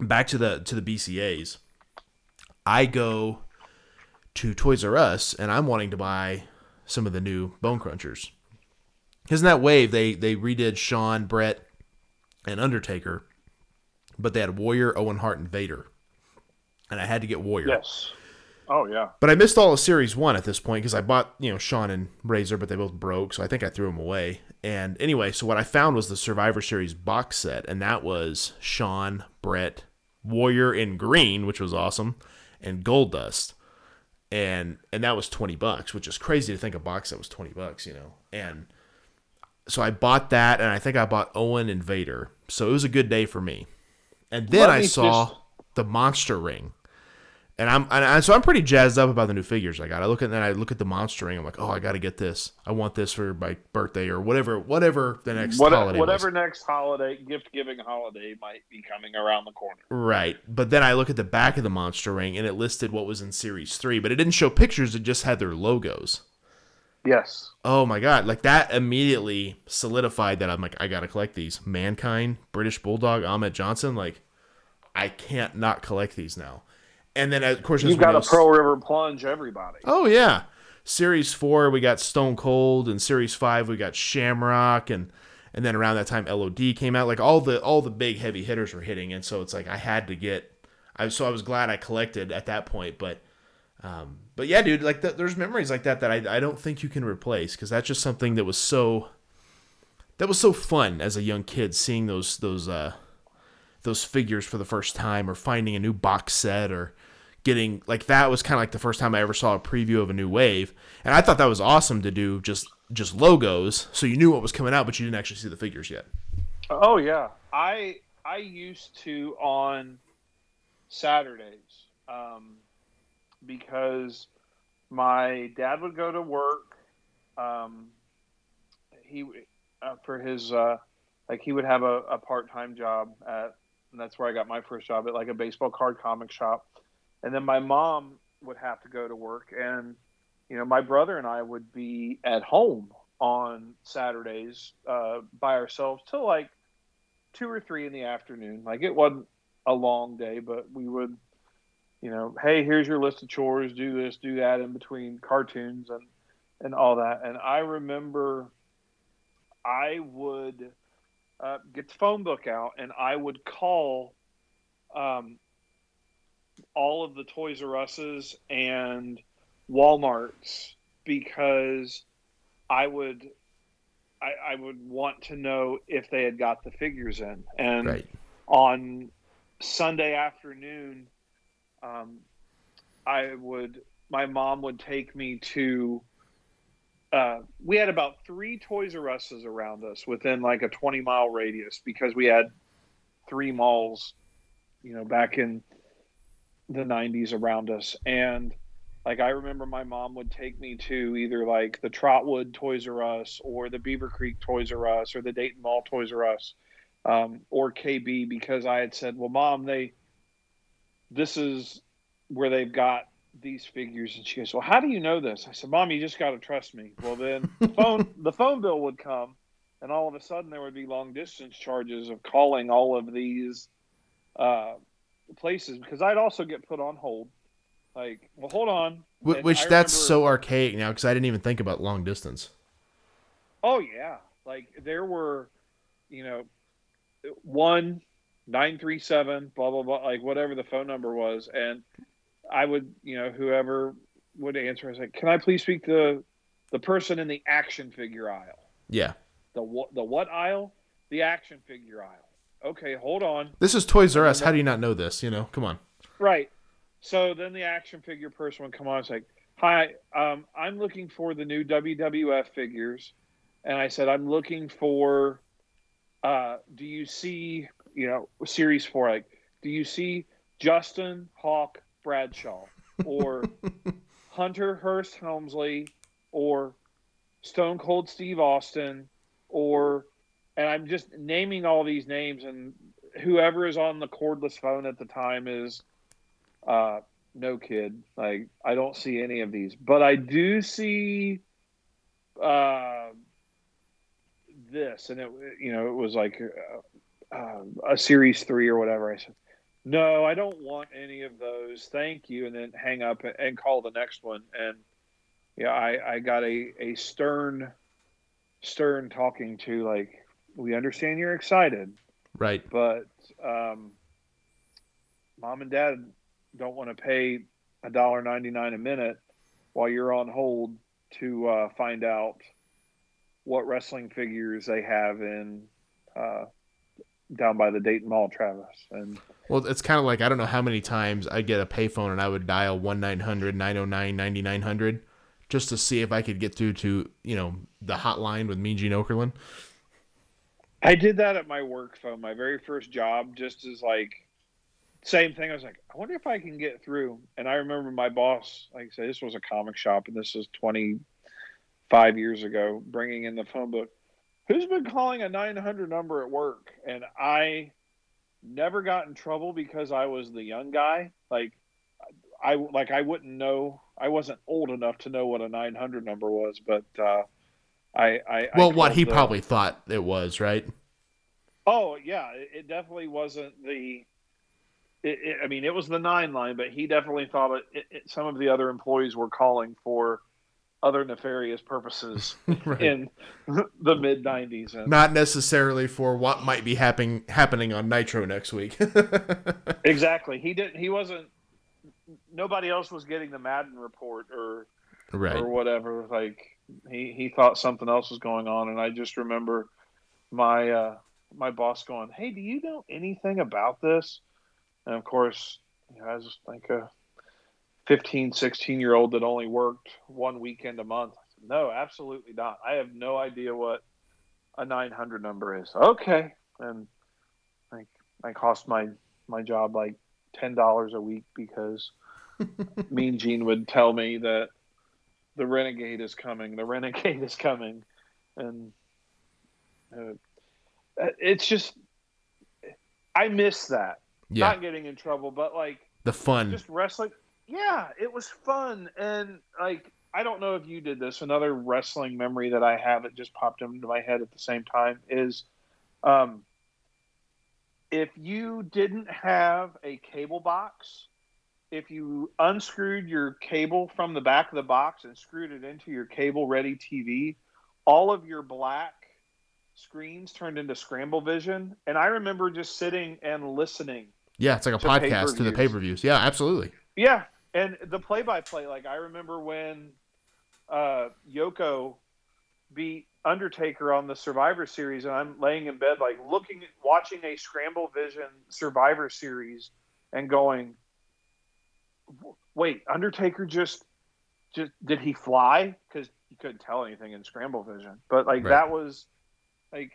back to the to the BCA's, I go to Toys R Us and I'm wanting to buy some of the new Bone Crunchers. Because in that wave, they they redid Shawn, Bret, and Undertaker, but they had Warrior, Owen Hart, and Vader, and I had to get Warrior. Yes. Oh yeah. But I missed all of Series One at this point because I bought you know Shawn and Razor, but they both broke, so I think I threw them away. And anyway, so what I found was the Survivor Series box set, and that was Shawn, Bret, Warrior in green, which was awesome, and Goldust, and and that was twenty bucks, which is crazy to think a box set was twenty bucks, you know. And so I bought that, and I think I bought Owen and Vader, so it was a good day for me. And then I saw just... the Monster Ring and I'm and so I'm pretty jazzed up about the new figures I got. I look at then I look at the monster ring. I'm like, oh, I got to get this. I want this for my birthday or whatever, whatever the next what, holiday. Whatever was. next holiday gift giving holiday might be coming around the corner. Right, but then I look at the back of the monster ring and it listed what was in series three, but it didn't show pictures. It just had their logos. Yes. Oh my god! Like that immediately solidified that I'm like, I gotta collect these. Mankind, British Bulldog, Ahmed Johnson. Like, I can't not collect these now. And then, of course, you've got a Pearl River plunge. Everybody. Oh yeah, Series four we got Stone Cold, and Series five we got Shamrock, and and then around that time LOD came out. Like all the all the big heavy hitters were hitting, and so it's like I had to get. I so I was glad I collected at that point, but. Um, but yeah, dude, like the, there's memories like that that I, I don't think you can replace because that's just something that was so that was so fun as a young kid seeing those those uh those figures for the first time or finding a new box set or getting like that was kind of like the first time I ever saw a preview of a new wave, and I thought that was awesome to do just just logos, so you knew what was coming out, but you didn't actually see the figures yet. Oh yeah, I I used to on Saturdays um, because my dad would go to work. Um, he uh, for his uh, like he would have a, a part time job at, and that's where I got my first job at like a baseball card comic shop and then my mom would have to go to work and you know my brother and i would be at home on saturdays uh, by ourselves till like two or three in the afternoon like it wasn't a long day but we would you know hey here's your list of chores do this do that in between cartoons and and all that and i remember i would uh, get the phone book out and i would call um, all of the Toys R Us's and Walmart's because I would I, I, would want to know if they had got the figures in. And right. on Sunday afternoon, um, I would my mom would take me to. Uh, we had about three Toys R Us's around us within like a 20 mile radius because we had three malls, you know, back in the 90s around us and like I remember my mom would take me to either like the Trotwood Toys R Us or the Beavercreek Toys R Us or the Dayton Mall Toys R Us um, or KB because I had said, well, mom, they this is where they've got these figures, and she goes, well, how do you know this? I said, mom, you just got to trust me. Well, then the phone the phone bill would come, and all of a sudden there would be long distance charges of calling all of these. Uh, places because I'd also get put on hold Like, well, hold on. Wh- Which that's remember, so archaic now because I didn't even think about long distance. Oh yeah, like there were, you know, one nine three seven blah blah blah like whatever the phone number was, and I would you know whoever would answer, I was like, can I please speak to the person in the action figure aisle? Yeah. The what? The what aisle? The action figure aisle. Okay, hold on. This is Toys R Us. How do you not know this? You know, come on. Right. So then the action figure person would come on and say, "Hi, um, I'm looking for the new WWF figures," and I said, "I'm looking for. Uh, do you see, you know, series four? Like, do you see Justin Hawk Bradshaw or Hunter Hearst Helmsley or Stone Cold Steve Austin or and I'm just naming all these names and whoever is on the cordless phone at the time is uh no kid like I don't see any of these but I do see uh this and it you know it was like uh, uh, a series 3 or whatever. I said no I don't want any of those. Thank you. And then hang up and call the next one. And yeah I I got a a stern stern talking to like we understand you're excited right. but um, mom and dad don't want to pay a dollar ninety nine a minute while you're on hold to uh, find out what wrestling figures they have in uh, down by the Dayton Mall, Travis. And well, it's kind of like I don't know how many times I get a payphone and I would dial one 909 9900 just to see if I could get through to you know the hotline with Mean Gene Okerlund. I did that at my work phone, my very first job, just as like same thing. I was like, I wonder if I can get through. And I remember my boss, like I said, this was a comic shop, and this was 25 years ago, bringing in the phone book. Who's been calling a 900 number at work? And I never got in trouble because I was the young guy. Like, I like I wouldn't know I wasn't old enough to know what a 900 number was, but uh, I, I well, I what he the, probably thought it was, right? Oh yeah, it, definitely wasn't the. It, it, I mean, it was the nine line, but he definitely thought it, some of the other employees were calling for other nefarious purposes right. in the mid '90s, and, not necessarily for what might be happening happening on Nitro next week. exactly, he didn't. He wasn't nobody else was getting the Madden report or right. or whatever. Like he he thought something else was going on, and I just remember my uh, my boss going, "Hey, do you know anything about this?" And of course, you know, I was like a 15, 16 year old that only worked one weekend a month. Said, no, absolutely not. I have no idea what a 900 number is. Okay, and like I cost my my job like ten dollars a week because Mean Gene would tell me that the Renegade is coming, the Renegade is coming, and uh, it's just I miss that. Yeah. Not getting in trouble, but like the fun, just wrestling. Yeah, it was fun, and like I don't know if you did this. Another wrestling memory that I have that just popped into my head at the same time is, um, if you didn't have a cable box, if you unscrewed your cable from the back of the box and screwed it into your cable ready TV, all of your black screens turned into scramble vision. And I remember just sitting and listening. Yeah, it's like a to podcast to the pay per views. Yeah, absolutely. Yeah. And the play by play, like I remember when uh, Yoko beat Undertaker on the Survivor Series, and I'm laying in bed, like looking, watching a Scramble Vision Survivor Series, and going, "Wait, Undertaker just, just did he fly? Because you couldn't tell anything in Scramble Vision, but like right. that was like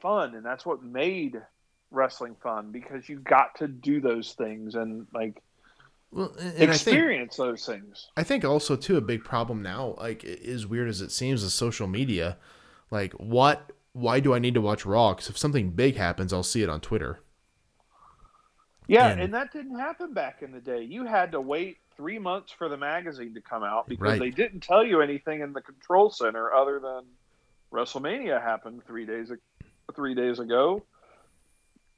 fun, and that's what made wrestling fun because you got to do those things and like well, and experience think, those things. I think also too a big problem now, like as weird as it seems, is social media. Like, what? Why do I need to watch Raw? Because if something big happens, I'll see it on Twitter. Yeah, and, and, that didn't happen back in the day. You had to wait three months for the magazine to come out because right. they didn't tell you anything in the control center other than WrestleMania happened three days three days ago.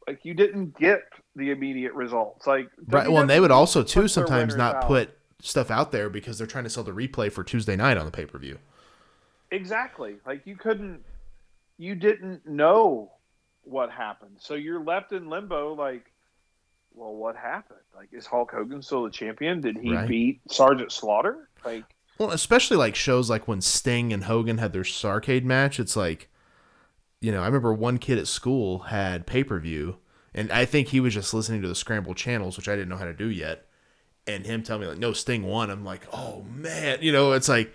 Like you didn't get the immediate results. Like right. Well, and they would also too sometimes not out. put stuff out there because they're trying to sell the replay for Tuesday night on the pay per view. Exactly. Like you couldn't, you didn't know what happened, so you're left in limbo. Like, well, what happened? Like, is Hulk Hogan still the champion? Did he right. beat Sergeant Slaughter? Like, well, especially like shows like when Sting and Hogan had their Starcade match. It's like, you know, I remember one kid at school had pay per view, and I think he was just listening to the scramble channels, which I didn't know how to do yet. And him telling me like, no, Sting won. I'm like, oh man, you know, it's like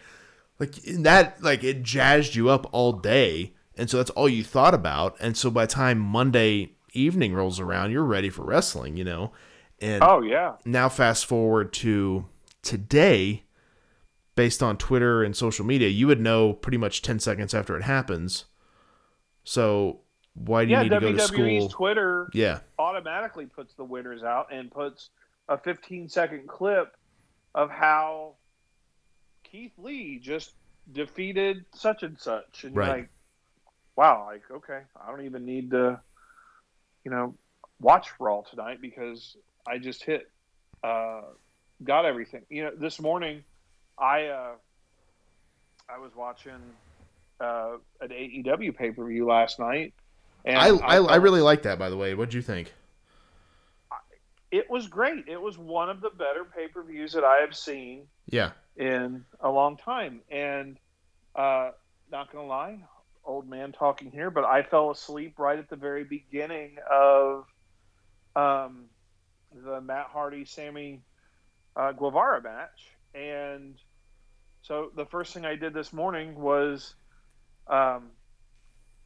like that like it jazzed you up all day and so that's all you thought about and so by the time monday evening rolls around you're ready for wrestling you know and oh yeah now fast forward to today based on twitter and social media you would know pretty much 10 seconds after it happens so why do you yeah, need to WWE's go to school twitter yeah automatically puts the winners out and puts a 15 second clip of how Keith Lee just defeated such and such, and right. like, wow, like okay, I don't even need to, you know, watch Raw tonight because I just hit, uh, got everything. You know, this morning, I uh, I was watching uh, an AEW pay per view last night. And I, I, I, I really like that, by the way. What do you think? It was great. It was one of the better pay per views that I have seen. Yeah in a long time. And uh, not gonna lie, old man talking here, but I fell asleep right at the very beginning of um, the Matt Hardy Sammy uh, Guevara match, and so the first thing I did this morning was um,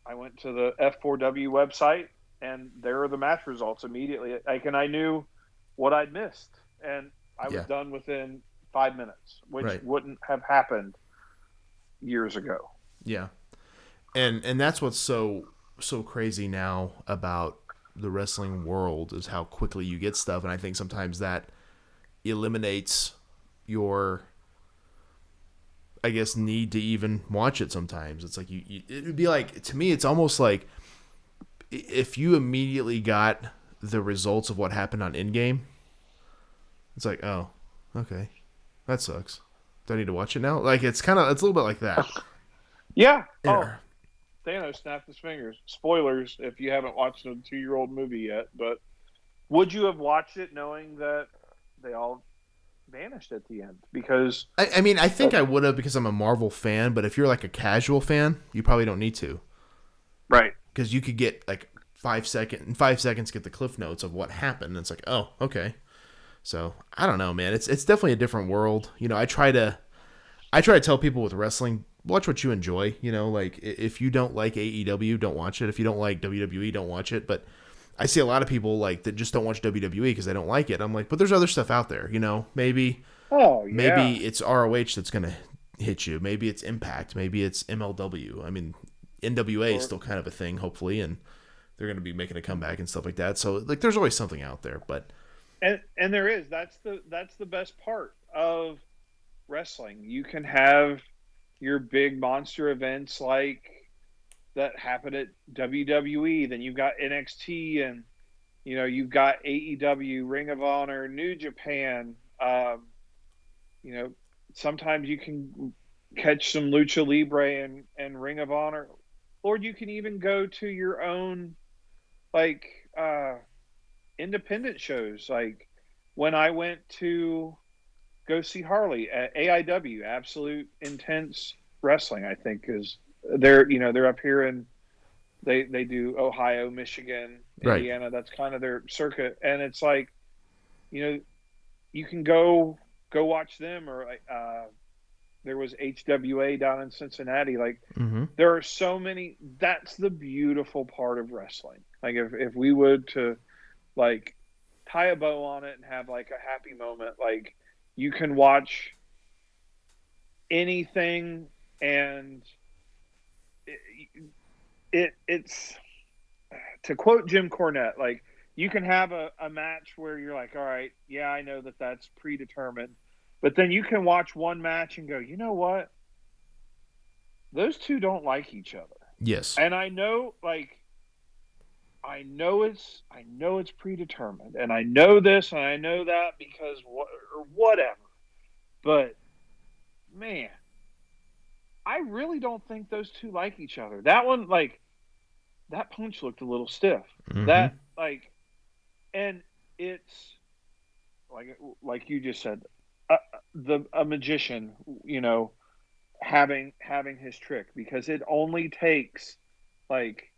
I went to the F4W website, and there are the match results immediately. Like, and I knew what I'd missed, and I was yeah. done within five minutes, which right. wouldn't have happened years ago. Yeah, and and that's what's so so crazy now about the wrestling world is how quickly you get stuff, and I think sometimes that eliminates your I guess need to even watch it sometimes. It's like you, you, it would be like to me it's almost like if you immediately got the results of what happened on Endgame, it's like, oh, okay that sucks. Do I need to watch it now? Like it's kind of it's a little bit like that. yeah. Oh, Thanos snapped his fingers. Spoilers if you haven't watched a two-year-old movie yet. But would you have watched it knowing that they all vanished at the end? Because I, I mean, I think I would have because I'm a Marvel fan. But if you're like a casual fan, you probably don't need to. Right. Because you could get like five second in five seconds get the cliff notes of what happened. And it's like, oh, okay. So I don't know, man. It's it's definitely a different world. You know, I try to I try to tell people with wrestling, watch what you enjoy. You know, like if you don't like AEW, don't watch it. If you don't like WWE, don't watch it. But I see a lot of people like that just don't watch WWE because they don't like it. I'm like, but there's other stuff out there. You know, maybe oh yeah. maybe it's ROH that's gonna hit you. Maybe it's Impact. Maybe it's MLW. I mean, NWA or, is still kind of a thing, hopefully, and they're gonna be making a comeback and stuff like that. So like, there's always something out there, but and and there is that's the that's the best part of wrestling. You can have your big monster events like that happen at WWE. Then you've got NXT, and you know you've got AEW, Ring of Honor, New Japan. Um, you know, sometimes you can catch some lucha libre and and Ring of Honor, or you can even go to your own like. Uh, independent shows. Like when I went to go see Harley at AIW, Absolute Intense Wrestling, I think is they're you know they're up here in they they do Ohio, Michigan, Indiana. Right. That's kind of their circuit, and it's like you know you can go go watch them or uh, there was HWA down in Cincinnati. Like mm-hmm. there are so many. That's the beautiful part of wrestling. Like if if we would to like tie a bow on it and have like a happy moment. Like you can watch anything and it it's to quote Jim Cornette, like you can have a, a match where you're like, all right, yeah, I know that that's predetermined, but then you can watch one match and go, you know what? Those two don't like each other. Yes. And I know, like, I know it's I know it's predetermined, and I know this and I know that because what or whatever. But man, I really don't think those two like each other. That one, like, that punch looked a little stiff. Mm-hmm. That like, and it's like like you just said, uh, the a magician, you know, having having his trick because it only takes like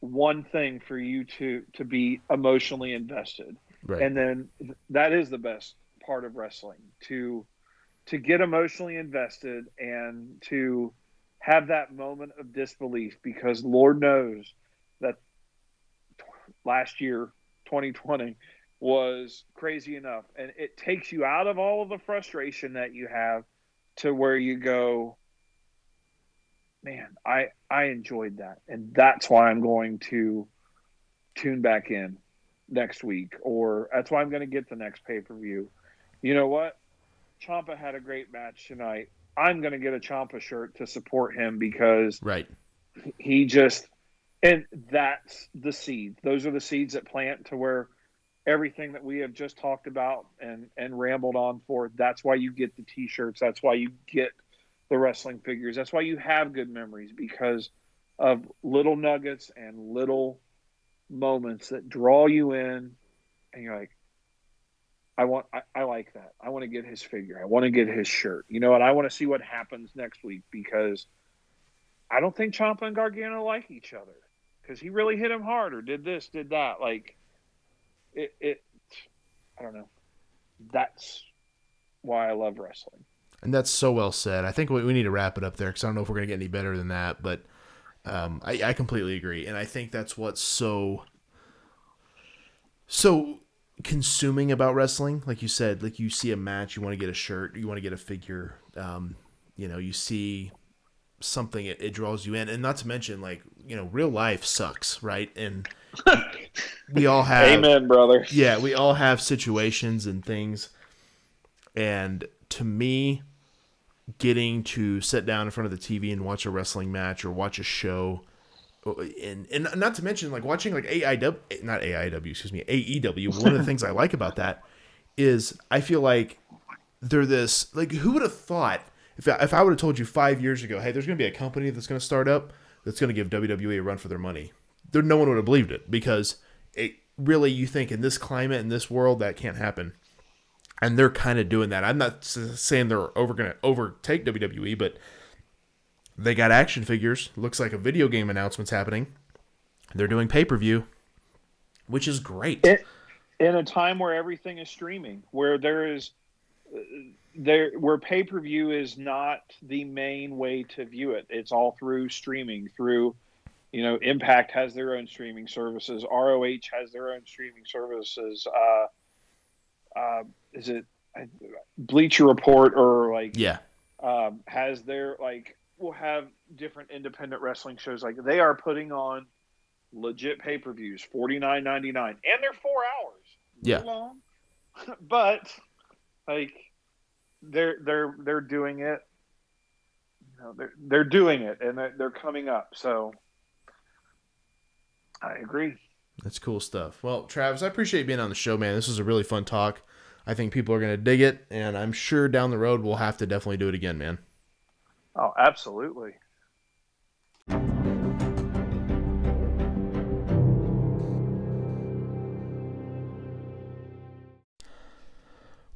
one thing for you to to be emotionally invested right. and then that is the best part of wrestling to to get emotionally invested and to have that moment of disbelief because lord knows that last year 2020 was crazy enough and it takes you out of all of the frustration that you have to where you go man, I I enjoyed that, and that's why I'm going to tune back in next week, or that's why I'm going to get the next pay per view. You know what? Ciampa had a great match tonight. I'm going to get a Ciampa shirt to support him because right, he just and that's the seed. Those are the seeds that plant to where everything that we have just talked about and and rambled on for. That's why you get the t-shirts. That's why you get the wrestling figures. That's why you have good memories because of little nuggets and little moments that draw you in and you're like I want I, I like that. I want to get his figure. I want to get his shirt. You know, what? I want to see what happens next week because I don't think Ciampa and Gargano like each other because he really hit him hard or did this, did that. Like it, it I don't know. That's why I love wrestling. And that's so well said. I think we, we need to wrap it up there because I don't know if we're going to get any better than that. But um, I, I completely agree. And I think that's what's so, so consuming about wrestling. Like you said, like you see a match, you want to get a shirt, you want to get a figure. Um, you know, you see something, it, it draws you in. And not to mention, like, you know, real life sucks, right? And we all have. Amen, brother. Yeah, we all have situations and things. And to me, getting to sit down in front of the TV and watch a wrestling match or watch a show, and and not to mention like watching like AIW, not AIW, excuse me, AEW. One of the things I like about that is I feel like they're this like who would have thought if if I would have told you five years ago, hey, there's going to be a company that's going to start up that's going to give WWE a run for their money, there no one would have believed it because it really you think in this climate in this world that can't happen and they're kind of doing that. I'm not saying they're over going to overtake WWE, but they got action figures. Looks like a video game announcement's happening. They're doing pay per view, which is great. It, in a time where everything is streaming, where there is there where pay per view is not the main way to view it. It's all through streaming. Through you know, Impact has their own streaming services. ROH has their own streaming services. Uh, uh, is it Bleacher Report or like yeah um, has their like will have different independent wrestling shows like they are putting on legit pay per views forty nine ninety nine and they're four hours yeah long but like they're they're they're doing it you know they're they're doing it and they're, they're coming up so I agree that's cool stuff. Well, Travis, I appreciate being on the show, man. This was a really fun talk. I think people are going to dig it, and I'm sure down the road we'll have to definitely do it again, man. Oh, absolutely.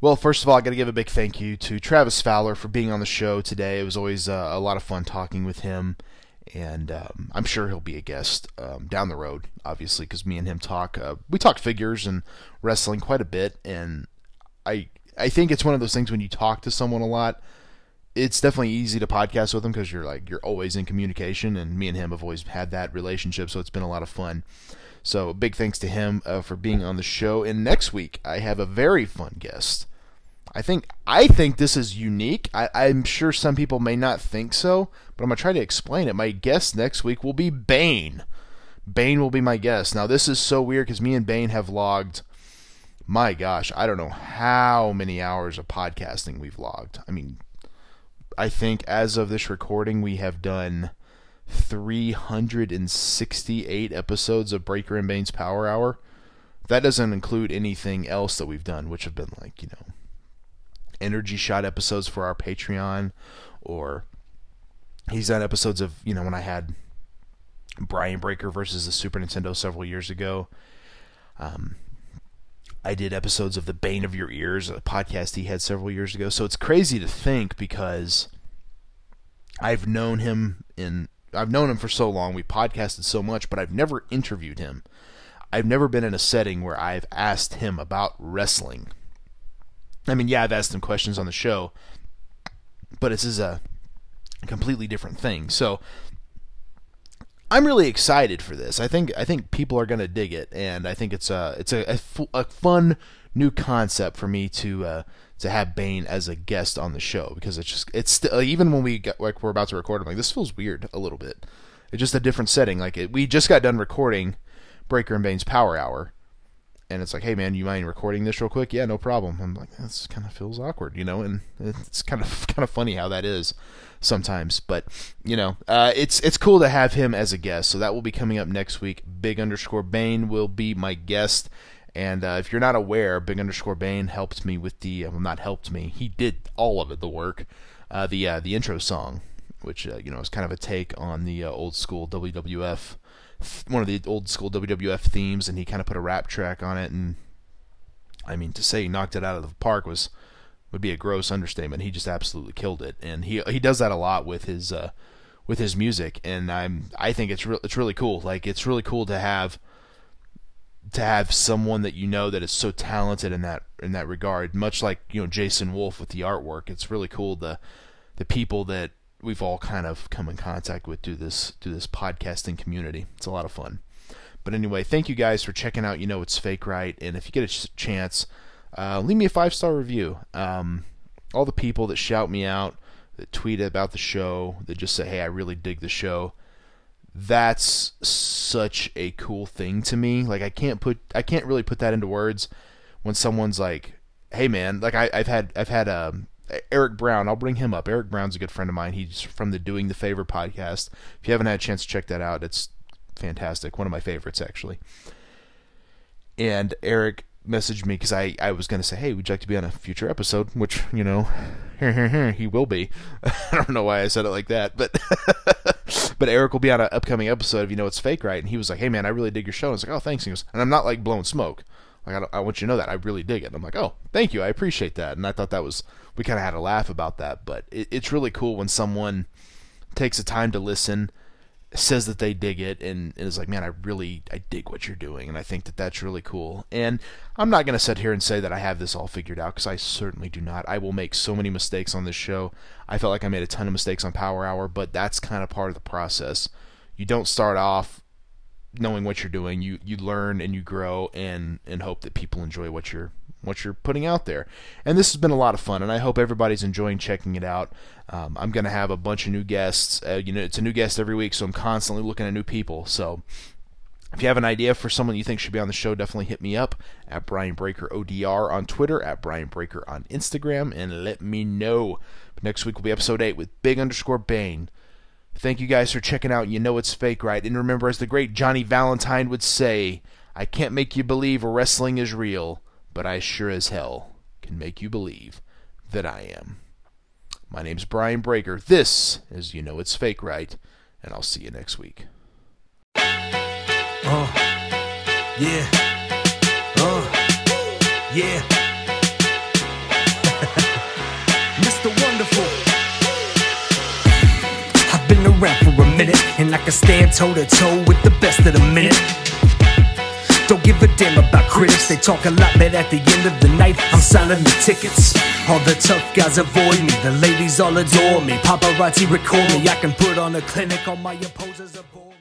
Well, first of all, I got to give a big thank you to Travis Fowler for being on the show today. It was always uh, a lot of fun talking with him and um, I'm sure he'll be a guest um, down the road, obviously, because me and him talk. Uh, we talk figures and wrestling quite a bit, and I I think it's one of those things when you talk to someone a lot, it's definitely easy to podcast with him because you're like you're always in communication, and me and him have always had that relationship, so it's been a lot of fun. So big thanks to him uh, for being on the show. And next week I have a very fun guest. I think I think this is unique. I, I'm sure some people may not think so, but I'm gonna try to explain it. My guest next week will be Bayn. Bayn will be my guest. Now this is so weird because me and Bayn have logged. My gosh, I don't know how many hours of podcasting we've logged. I mean, I think as of this recording, we have done 368 episodes of Breaker and Bayn's Power Hour. That doesn't include anything else that we've done, which have been like, you know, energy shot episodes for our Patreon, or he's done episodes of, you know, when I had Brian Breaker versus the Super Nintendo several years ago. Um, I did episodes of The Bane of Your Ears, a podcast he had several years ago. So it's crazy to think because I've known him in I've known him for so long. We podcasted so much, but I've never interviewed him. I've never been in a setting where I've asked him about wrestling. I mean, yeah, I've asked him questions on the show, but this is a completely different thing. So I'm really excited for this. I think I think people are going to dig it, and I think it's a it's a, a, a fun new concept for me to uh, to have Bayn as a guest on the show because it's just it's st- even when we like we're about to record, I'm like this feels weird a little bit. It's just a different setting. Like it, we just got done recording Breaker and Bayn's Power Hour, and it's like, hey man, you mind recording this real quick? Yeah, no problem. I'm like, this kind of feels awkward, you know, and it's kind of kind of funny how that is sometimes. But you know, uh, it's it's cool to have him as a guest. So that will be coming up next week. Big underscore Bayn will be my guest. And uh, if you're not aware, Big underscore Bayn helped me with the well, not helped me. He did all of it, the work, uh, the uh, the intro song, which uh, you know is kind of a take on the uh, old school WWF, one of the old school WWF themes, and he kind of put a rap track on it. And I mean, to say he knocked it out of the park was would be a gross understatement. He just absolutely killed it, and he he does that a lot with his uh, with his music, and I'm I think it's re- it's really cool. Like it's really cool to have to have someone that you know that is so talented in that in that regard. Much like you know Jason Wolf with the artwork, it's really cool the the people that we've all kind of come in contact with through this through this podcasting community. It's a lot of fun. But anyway, thank you guys for checking out. You know it's fake, right? And if you get a chance uh, leave me a five star review. Um, all the people that shout me out, that tweet about the show, that just say, "Hey, I really dig the show." That's such a cool thing to me. Like I can't put, I can't really put that into words. When someone's like, "Hey, man," like I, have had, I've had um, Eric Brown. I'll bring him up. Eric Brown's a good friend of mine. He's from the Doing the Favor podcast. If you haven't had a chance to check that out, it's fantastic. One of my favorites, actually. And Eric messaged me because I, I was going to say, hey, would you like to be on a future episode? Which, you know, he will be. I don't know why I said it like that, but but Eric will be on an upcoming episode of You Know It's Fake, right? And he was like, hey, man, I really dig your show. And I was like, oh, thanks. And he goes, and I'm not like blowing smoke. Like, I, I want you to know that. I really dig it. And I'm like, oh, thank you. I appreciate that. And I thought that was, we kind of had a laugh about that. But it, it's really cool when someone takes the time to listen says that they dig it and, and is like, man, I really I dig what you're doing, and I think that that's really cool. And I'm not gonna sit here and say that I have this all figured out because I certainly do not. I will make so many mistakes on this show. I felt like I made a ton of mistakes on Power Hour, but that's kind of part of the process. You don't start off knowing what you're doing. You you learn and you grow and and hope that people enjoy what you're what you're putting out there. And this has been a lot of fun, and I hope everybody's enjoying checking it out. Um, I'm going to have a bunch of new guests. Uh, you know, it's a new guest every week, so I'm constantly looking at new people. So if you have an idea for someone you think should be on the show, definitely hit me up at Brian Breaker ODR on Twitter, at Brian Breaker on Instagram, and let me know. Next week will be episode 8 with Big underscore Bayn. Thank you guys for checking out. You know it's fake, right? And remember, as the great Johnny Valentine would say, I can't make you believe wrestling is real but I sure as hell can make you believe that I am. My name's Brian Breaker. This is You Know It's Fake Right, and I'll see you next week. Uh, yeah. Uh, yeah. Been around for a minute, and I can stand toe to toe with the best of the minute. Don't give a damn about critics, they talk a lot, but at the end of the night, I'm selling the tickets. All the tough guys avoid me, the ladies all adore me. Paparazzi record me, I can put on a clinic, all my opposers aboard.